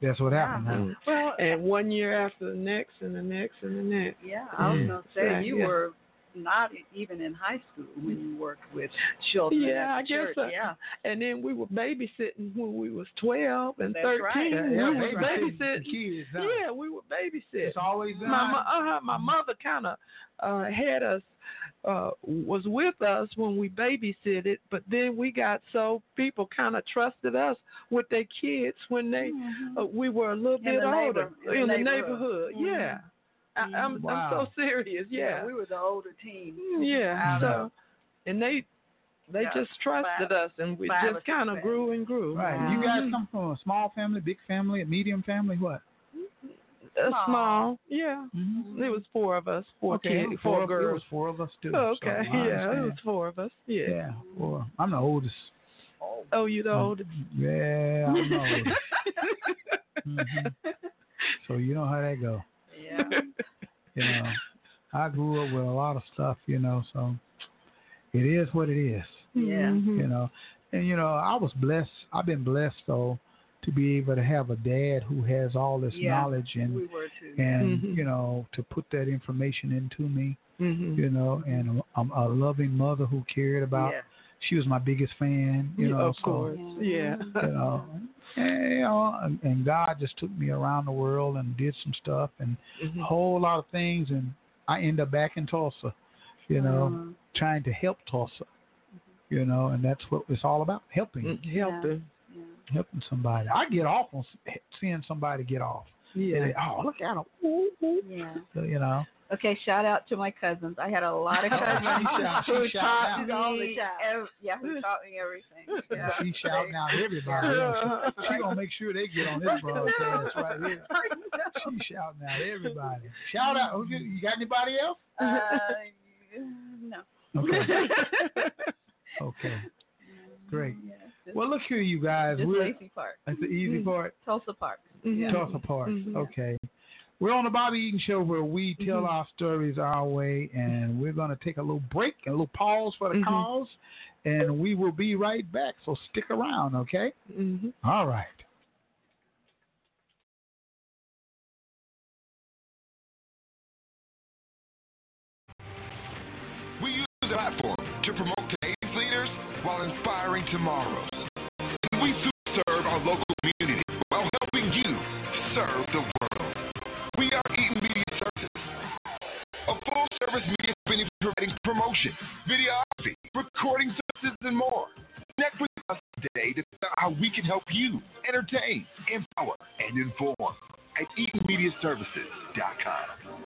[SPEAKER 5] That's what happened. huh?
[SPEAKER 3] Well,
[SPEAKER 1] and one year after the next, and the next, and the next.
[SPEAKER 3] yeah, I was
[SPEAKER 5] Mm.
[SPEAKER 3] gonna say
[SPEAKER 1] Yeah,
[SPEAKER 3] you
[SPEAKER 1] yeah.
[SPEAKER 3] were not even in high school when you worked with children.
[SPEAKER 1] Yeah,
[SPEAKER 3] at
[SPEAKER 1] I
[SPEAKER 3] the
[SPEAKER 1] guess so.
[SPEAKER 3] Yeah.
[SPEAKER 1] And then we were babysitting when we was twelve and
[SPEAKER 3] That's right.
[SPEAKER 1] thirteen.
[SPEAKER 5] Yeah,
[SPEAKER 1] we
[SPEAKER 5] yeah,
[SPEAKER 1] was
[SPEAKER 5] babysitting
[SPEAKER 1] babysitting.
[SPEAKER 5] kids. Huh?
[SPEAKER 1] Yeah, we were babysitting.
[SPEAKER 5] It's always been.
[SPEAKER 1] my mo- uh, my mother kind of uh, had us uh, was with us when we babysitted, but then we got so people kind of trusted us with their kids when they uh, we were a little
[SPEAKER 3] In
[SPEAKER 1] bit older
[SPEAKER 3] neighbor- in the
[SPEAKER 1] the
[SPEAKER 3] neighborhood.
[SPEAKER 1] neighborhood.
[SPEAKER 3] Mhm.
[SPEAKER 1] Yeah, I, I'm I'm so serious. Yeah,
[SPEAKER 3] we were the older team.
[SPEAKER 1] yeah. So
[SPEAKER 3] of
[SPEAKER 1] and they they
[SPEAKER 9] Yeah.
[SPEAKER 1] just trusted
[SPEAKER 9] Five-
[SPEAKER 1] us, and we just kind of grew and grew.
[SPEAKER 5] Right. You guys come from a small family, big family, a medium family, what?
[SPEAKER 1] Uh,
[SPEAKER 9] Small.
[SPEAKER 1] small, yeah.
[SPEAKER 5] Mm-hmm.
[SPEAKER 1] It was four of us, four
[SPEAKER 5] okay,
[SPEAKER 1] kids,
[SPEAKER 5] four
[SPEAKER 1] four
[SPEAKER 5] of- It
[SPEAKER 1] girls.
[SPEAKER 5] was four of us too.
[SPEAKER 1] Oh,
[SPEAKER 5] so
[SPEAKER 1] okay, yeah, it was four of us. Yeah.
[SPEAKER 5] Yeah, four. I'm the oldest.
[SPEAKER 1] Oh, you the
[SPEAKER 5] Mm.
[SPEAKER 1] oldest?
[SPEAKER 5] Yeah, I'm the oldest. Mhm. So you know how that go.
[SPEAKER 9] Yeah.
[SPEAKER 5] You know, I grew up with a lot of stuff. You know, so it is what it is.
[SPEAKER 9] Yeah.
[SPEAKER 5] You know, and you know, I was blessed. I've been blessed though to be able to have a dad who has all this
[SPEAKER 3] Yeah,
[SPEAKER 5] knowledge and
[SPEAKER 3] we were too.
[SPEAKER 5] and
[SPEAKER 1] Mhm.
[SPEAKER 5] you know to put that information into me.
[SPEAKER 1] Mhm.
[SPEAKER 5] You know, and a, a loving mother who cared about.
[SPEAKER 3] Yeah.
[SPEAKER 5] She was my biggest fan. You
[SPEAKER 1] Yeah,
[SPEAKER 5] know,
[SPEAKER 1] of
[SPEAKER 5] so
[SPEAKER 1] course. Yeah.
[SPEAKER 5] you know, and, you know, and, and God just took me around the world and did some stuff and
[SPEAKER 1] Mhm.
[SPEAKER 5] a whole lot of things, and I end up back in Tulsa, you know,
[SPEAKER 9] Mhm.
[SPEAKER 5] trying to help Tulsa, you know, and that's what it's all about, helping,
[SPEAKER 1] Mm, Helping.
[SPEAKER 5] Helping somebody. I get off on seeing somebody get off.
[SPEAKER 1] Yeah.
[SPEAKER 5] They- oh, look at them, ooh, ooh.
[SPEAKER 9] Yeah.
[SPEAKER 5] you know.
[SPEAKER 9] Okay, shout out to my cousins. I had a lot of cousins
[SPEAKER 5] She shout- she
[SPEAKER 9] who taught me,
[SPEAKER 3] All the
[SPEAKER 9] ev- yeah, who taught me everything. Yeah.
[SPEAKER 5] She shouting out everybody. else. She, she gonna make sure they get on this broadcast right here. She shouting out everybody. Shout out. Who You you got anybody else?
[SPEAKER 9] Uh, no.
[SPEAKER 5] Okay. Okay. Great.
[SPEAKER 9] Yeah, just,
[SPEAKER 5] Well, look here, you guys.
[SPEAKER 9] just
[SPEAKER 5] We're
[SPEAKER 9] Lacy Park,
[SPEAKER 5] that's the easy part.
[SPEAKER 9] Tulsa Park.
[SPEAKER 1] Mhm.
[SPEAKER 5] Tulsa Park.
[SPEAKER 1] Mhm.
[SPEAKER 5] Okay. We're on the Bobby Eaton Show where we tell
[SPEAKER 1] Mhm.
[SPEAKER 5] our stories our way, and we're going to take a little break, and a little pause for the
[SPEAKER 1] Mhm.
[SPEAKER 5] calls, and we will be right back. So stick around, okay?
[SPEAKER 1] Mhm.
[SPEAKER 5] All right.
[SPEAKER 10] We use the platform to promote today's leaders while inspiring tomorrow's. Community while helping you serve the world. We are Eaton Media Services, a full service media company providing promotion, videography, recording services, and more. Connect with us today to find out how we can help you entertain, empower, and inform at EatonMediaServices.com.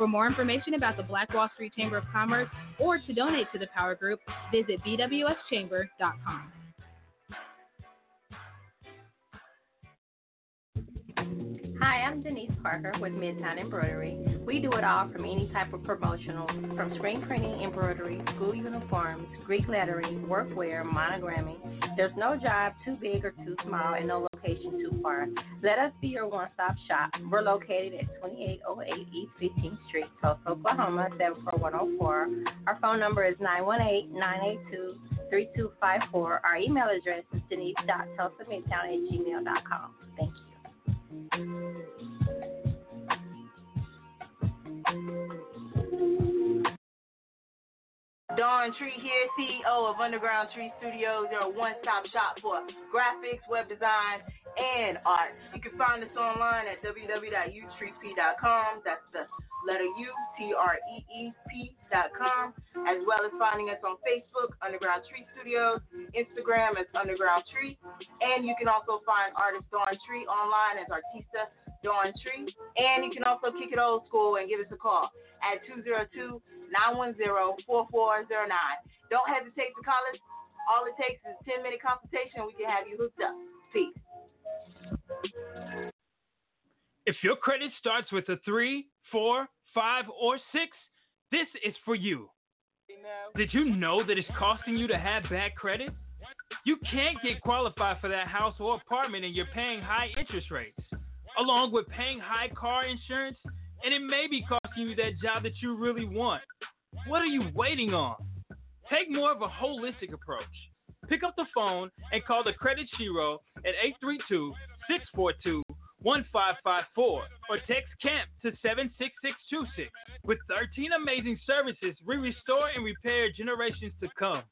[SPEAKER 11] For more information about the Black Wall Street Chamber of Commerce or to donate to the Power Group, visit bwschamber.com.
[SPEAKER 12] Hi, I'm Denise Parker with Midtown Embroidery. We do it all from any type of promotional, from screen printing, embroidery, school uniforms, Greek lettering, workwear, monogramming. There's no job too big or too small and no location too far. Let us be your one-stop shop. We're located at 2808 East 15th Street, Tulsa, Oklahoma, 74104. Our phone number is 918-982-3254. Our email address is denise.tulsamidtown at gmail.com. Thank you.
[SPEAKER 13] Dawn Tree here, CEO of Underground Tree Studios. They're a one-stop shop for graphics, web design, and art. You can find us online at www.utreep.com. That's the letter U, T-R-E-E-P dot com, as well as finding us on Facebook, Underground Tree Studios, Instagram as Underground Tree, and you can also find artist Dawn Tree online as Artista Dawn Tree, and you can also kick it old school and give us a call at 202-910-4409. Don't hesitate to call us. All it takes is a 10-minute consultation. We can have you hooked up. Peace.
[SPEAKER 14] If your credit starts with a three, four, five, or six, this is for you. Did you know that it's costing you to have bad credit? You can't get qualified for that house or apartment and you're paying high interest rates, along with paying high car insurance, and it may be costing you that job that you really want. What are you waiting on? Take more of a holistic approach. Pick up the phone and call the Credit Shiro at 832 642 1554 or text CAMP to 76626. With 13 amazing services, we restore and repair generations to come.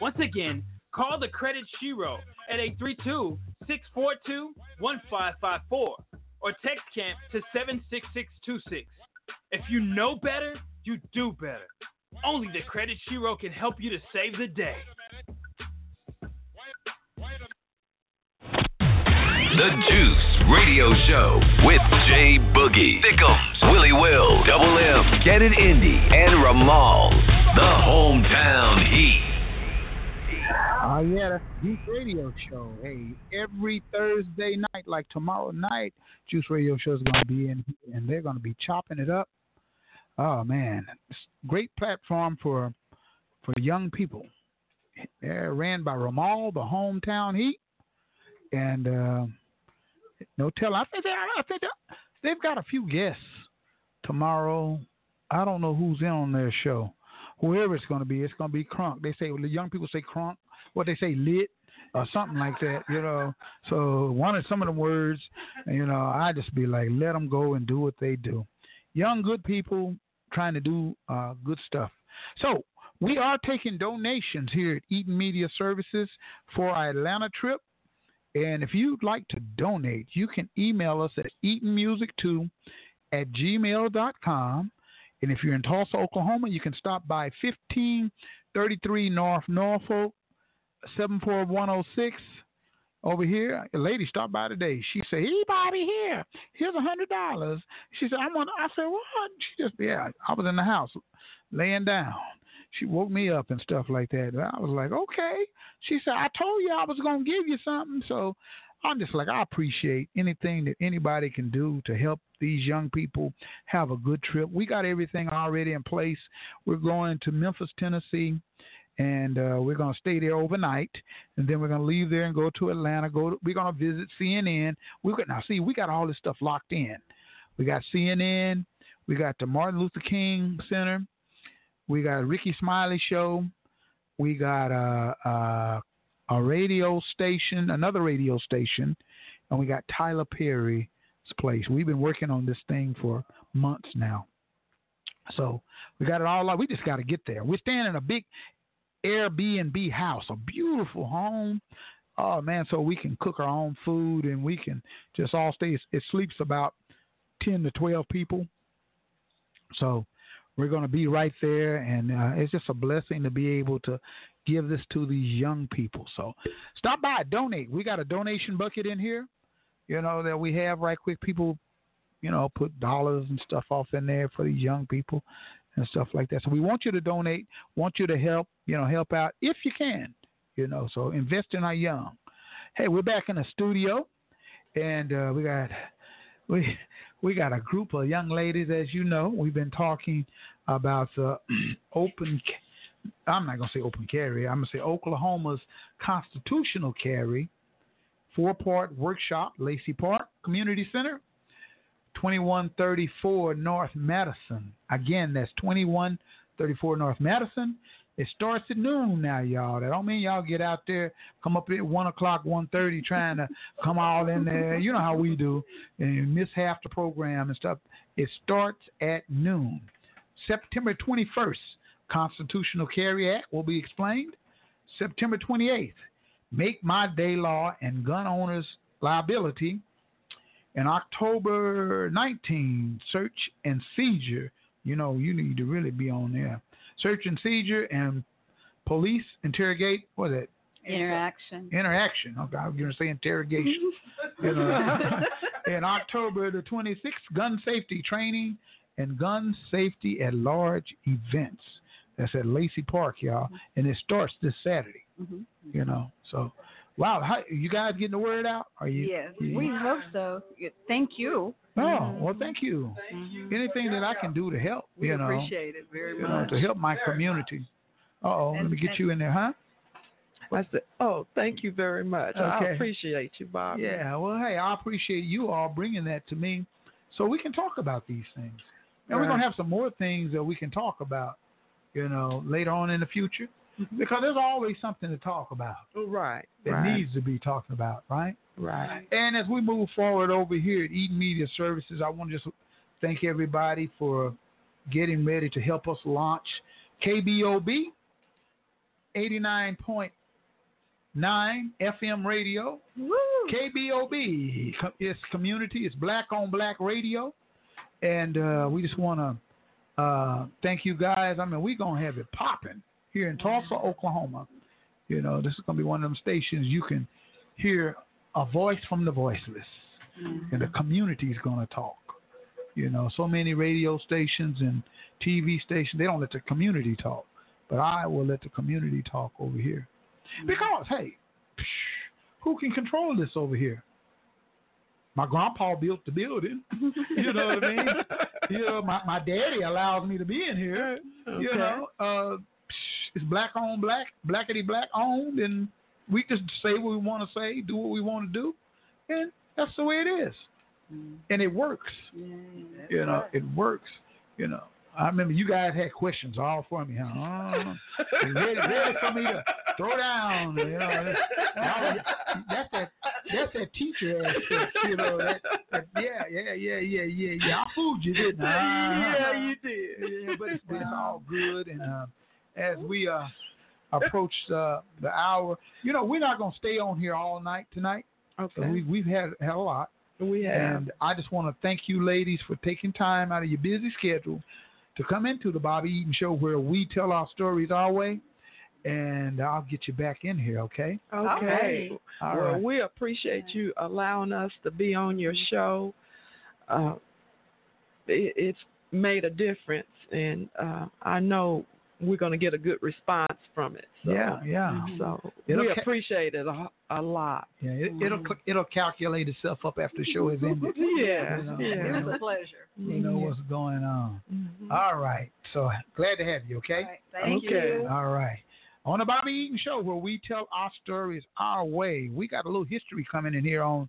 [SPEAKER 14] Once again, call the Credit Shiro at 832 642 1554 or text CAMP to 76626. If you know better, you do better. Only the Credit Shiro can help you to save the day.
[SPEAKER 15] The Juice Radio Show with Jay Boogie, Thickums, Willie Will, Double M, Kenneth Indy, and Ramal. The hometown heat.
[SPEAKER 5] Oh yeah, that's Juice Radio Show. Hey, every Thursday night, like tomorrow night, Juice Radio Show is going to be in, and they're going to be chopping it up. Oh man, great platform for for young people. They're ran by Ramal, the hometown heat, and uh, no telling. I think they, I think they, they've got a few guests tomorrow. I don't know who's in on their show. Whoever it's going to be, it's going to be crunk. They say well, the young people say crunk. What they say lit or something like that, you know. So one of some of the words, you know, I just be like, let them go and do what they do. Young good people trying to do uh, good stuff. So we are taking donations here at Eaton Media Services for our Atlanta trip. And if you'd like to donate, you can email us at eatonmusic2 at gmail.com. And if you're in Tulsa, Oklahoma, you can stop by 1533 North Norfolk, 74106. Over here, a lady stopped by today. She said, "Hey, Bobby, here, here's a hundred dollars." She said, "I want." I said, "What?" She just, yeah, I was in the house, laying down. She woke me up and stuff like that. I was like, "Okay." She said, "I told you I was gonna give you something." So I'm just like, I appreciate anything that anybody can do to help these young people have a good trip. We got everything already in place. We're going to Memphis, Tennessee, and uh, we're going to stay there overnight, and then we're going to leave there and go to Atlanta. Go, to, we're going to visit CNN. We got now see, we got all this stuff locked in. We got CNN. We got the Martin Luther King Center. We got Rickey Smiley show. We got uh, uh, a radio station, another radio station, and we got Tyler Perry's place. We've been working on this thing for months now. So we got it all. We just got to get there. We're staying in a big Airbnb house, a beautiful home. Oh man, so we can cook our own food and we can just all stay. It sleeps about ten to twelve people. So we're going to be right there, and uh, it's just a blessing to be able to give this to these young people. So stop by, donate. We got a donation bucket in here, you know, that we have right quick. People, you know, put dollars and stuff off in there for these young people and stuff like that. So we want you to donate, want you to help, you know, help out if you can, you know. So invest in our young. Hey, we're back in the studio, and uh, we got we we got a group of young ladies, as you know. We've been talking about the open. I'm not gonna say open carry. I'm gonna say Oklahoma's constitutional carry, four part workshop, Lacy Park Community Center, 2134 North Madison. Again, that's 2134 North Madison. It starts at noon now, y'all. That don't mean y'all get out there, come up at one o'clock, one thirty, trying to come all in there. You know how we do, and miss half the program and stuff. It starts at noon. September 21st, Constitutional Carry Act will be explained. September 28th, Make My Day Law and Gun Owners Liability. And October 19, Search and Seizure. You know, you need to really be on there. Search and seizure and police interrogate. What is it?
[SPEAKER 9] Interaction.
[SPEAKER 5] Interaction. Okay, I was going to say interrogation. you know. in October the 26th, gun safety training and gun safety at large events. That's at Lacy Park, y'all, and it starts this Saturday.
[SPEAKER 9] Mm-hmm.
[SPEAKER 5] You know, so wow, how, you guys getting the word out? Are you?
[SPEAKER 9] Yes,
[SPEAKER 5] you-
[SPEAKER 9] we hope so. Thank you.
[SPEAKER 5] Oh, well, thank you. Anything that I can do to help,
[SPEAKER 3] We
[SPEAKER 5] you know,
[SPEAKER 3] appreciate it very
[SPEAKER 5] you know,
[SPEAKER 3] much.
[SPEAKER 5] to help my community. Uh oh, let me get you in there, huh?
[SPEAKER 1] I said, "Oh, thank you very much. I appreciate you, Bob."
[SPEAKER 5] Yeah, well, hey, I appreciate you all bringing that to me so we can talk about these things. And we're gonna have some more things that we can talk about, you know, later on in the future. Because there's always something to talk about.
[SPEAKER 1] Right.
[SPEAKER 5] That
[SPEAKER 1] right.
[SPEAKER 5] needs to be talked about, right?
[SPEAKER 1] Right.
[SPEAKER 5] And as we move forward over here at Eden Media Services, I want to just thank everybody for getting ready to help us launch KBOB 89.9 FM radio.
[SPEAKER 1] Woo.
[SPEAKER 5] KBOB, it's community, it's black on black radio. And uh, we just want to uh, thank you guys. I mean, we're going to have it popping here in mm-hmm. Tulsa, Oklahoma. You know, this is going to be one of them stations you can hear a voice from the voiceless, mm-hmm. and the community is going to talk. You know, so many radio stations and TV stations, they don't let the community talk. But I will let the community talk over here. Mm-hmm. Because, hey, psh, who can control this over here? My grandpa built the building. You know what I mean? you know, my, my daddy allows me to be in here. You know, uh, it's black on black, blackety black owned, and we just say what we want to say, do what we want to do, and that's the way it is. And it works. You know, it works. You know, I remember you guys had questions all for me, huh? Uh, ready, ready for me to throw down. You know, that's, that's that that's that teacher aspect. You know, that, that yeah, yeah, yeah, yeah, yeah, yeah. I fooled you, didn't I?
[SPEAKER 1] Yeah, you did.
[SPEAKER 5] Yeah, but it's, it's all good. And uh, as we uh, approach uh, the hour, you know, we're not gonna stay on here all night tonight.
[SPEAKER 1] Okay.
[SPEAKER 5] We, we've had had a lot.
[SPEAKER 1] We have.
[SPEAKER 5] And I just want to thank you, ladies, for taking time out of your busy schedule to come into the Bobby Eaton Show where we tell our stories our way. And I'll get you back in here, okay?
[SPEAKER 1] Okay.
[SPEAKER 5] All
[SPEAKER 1] well,
[SPEAKER 5] right.
[SPEAKER 1] we appreciate you allowing us to be on your show. Uh, it, it's made a difference, and uh, I know we're going to get a good response from it. So,
[SPEAKER 5] Yeah, yeah. Mm-hmm.
[SPEAKER 1] So
[SPEAKER 5] It'll
[SPEAKER 1] we
[SPEAKER 5] ca-
[SPEAKER 1] appreciate it a, a lot.
[SPEAKER 5] Yeah, it, it'll mm-hmm. cl- it'll calculate itself up after the show is ended.
[SPEAKER 1] Yeah,
[SPEAKER 5] You know,
[SPEAKER 1] yeah.
[SPEAKER 5] you
[SPEAKER 3] It was a pleasure.
[SPEAKER 5] you know mm-hmm. what's going on. All right. So glad to have you, okay?
[SPEAKER 3] Thank
[SPEAKER 1] Okay.
[SPEAKER 3] you.
[SPEAKER 5] All right. On the Bobby Eaton Show, where we tell our stories our way, we got a little history coming in here on,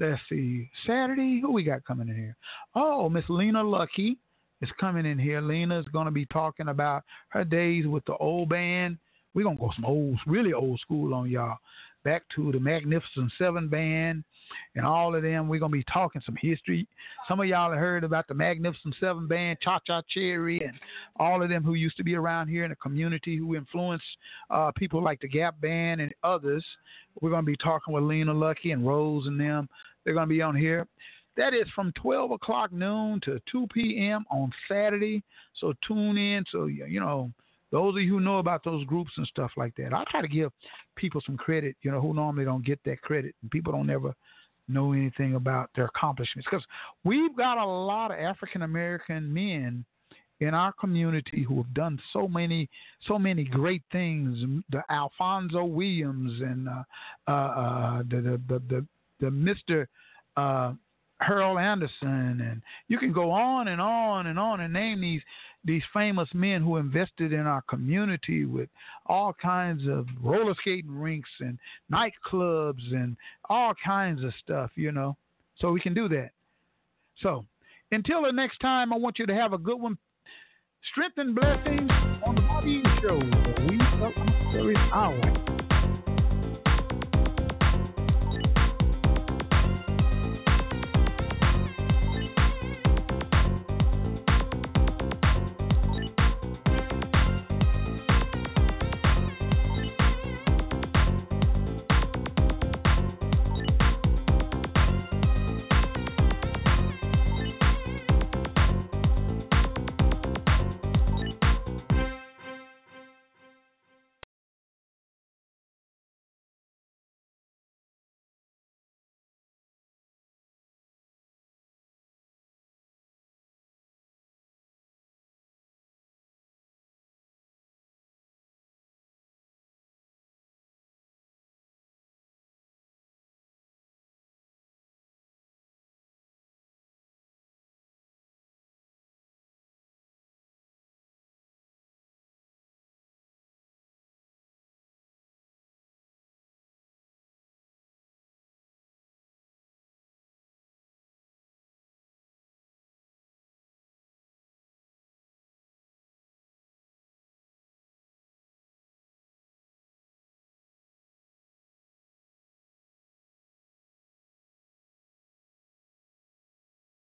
[SPEAKER 5] let's see, Saturday. Who we got coming in here? Oh, Miss Lena Lucky is coming in here. Lena is going to be talking about her days with the old band. We're going to go some old, really old school on y'all. Back to the Magnificent Seven band and all of them. We're going to be talking some history. Some of y'all have heard about the Magnificent Seven band, Cha Cha Cherry, and all of them who used to be around here in the community who influenced uh, people like the Gap Band and others. We're going to be talking with Lena Lucky and Rose and them. They're going to be on here. That is from 12 o'clock noon to 2 p.m. on Saturday. So tune in. So, you know, those of you who know about those groups and stuff like that, I try to give people some credit, you know, who normally don't get that credit. And people don't ever know anything about their accomplishments. Because we've got a lot of African American men in our community who have done so many so many great things. The Alfonso Williams and uh, uh, uh, the, the the the the Mister Harold Anderson, and you can go on and on and on and name these these famous men who invested in our community with all kinds of roller skating rinks and nightclubs and all kinds of stuff, you know. So we can do that. So until the next time, I want you to have a good one. Strength and blessings on the Bobby Show. We our stories our.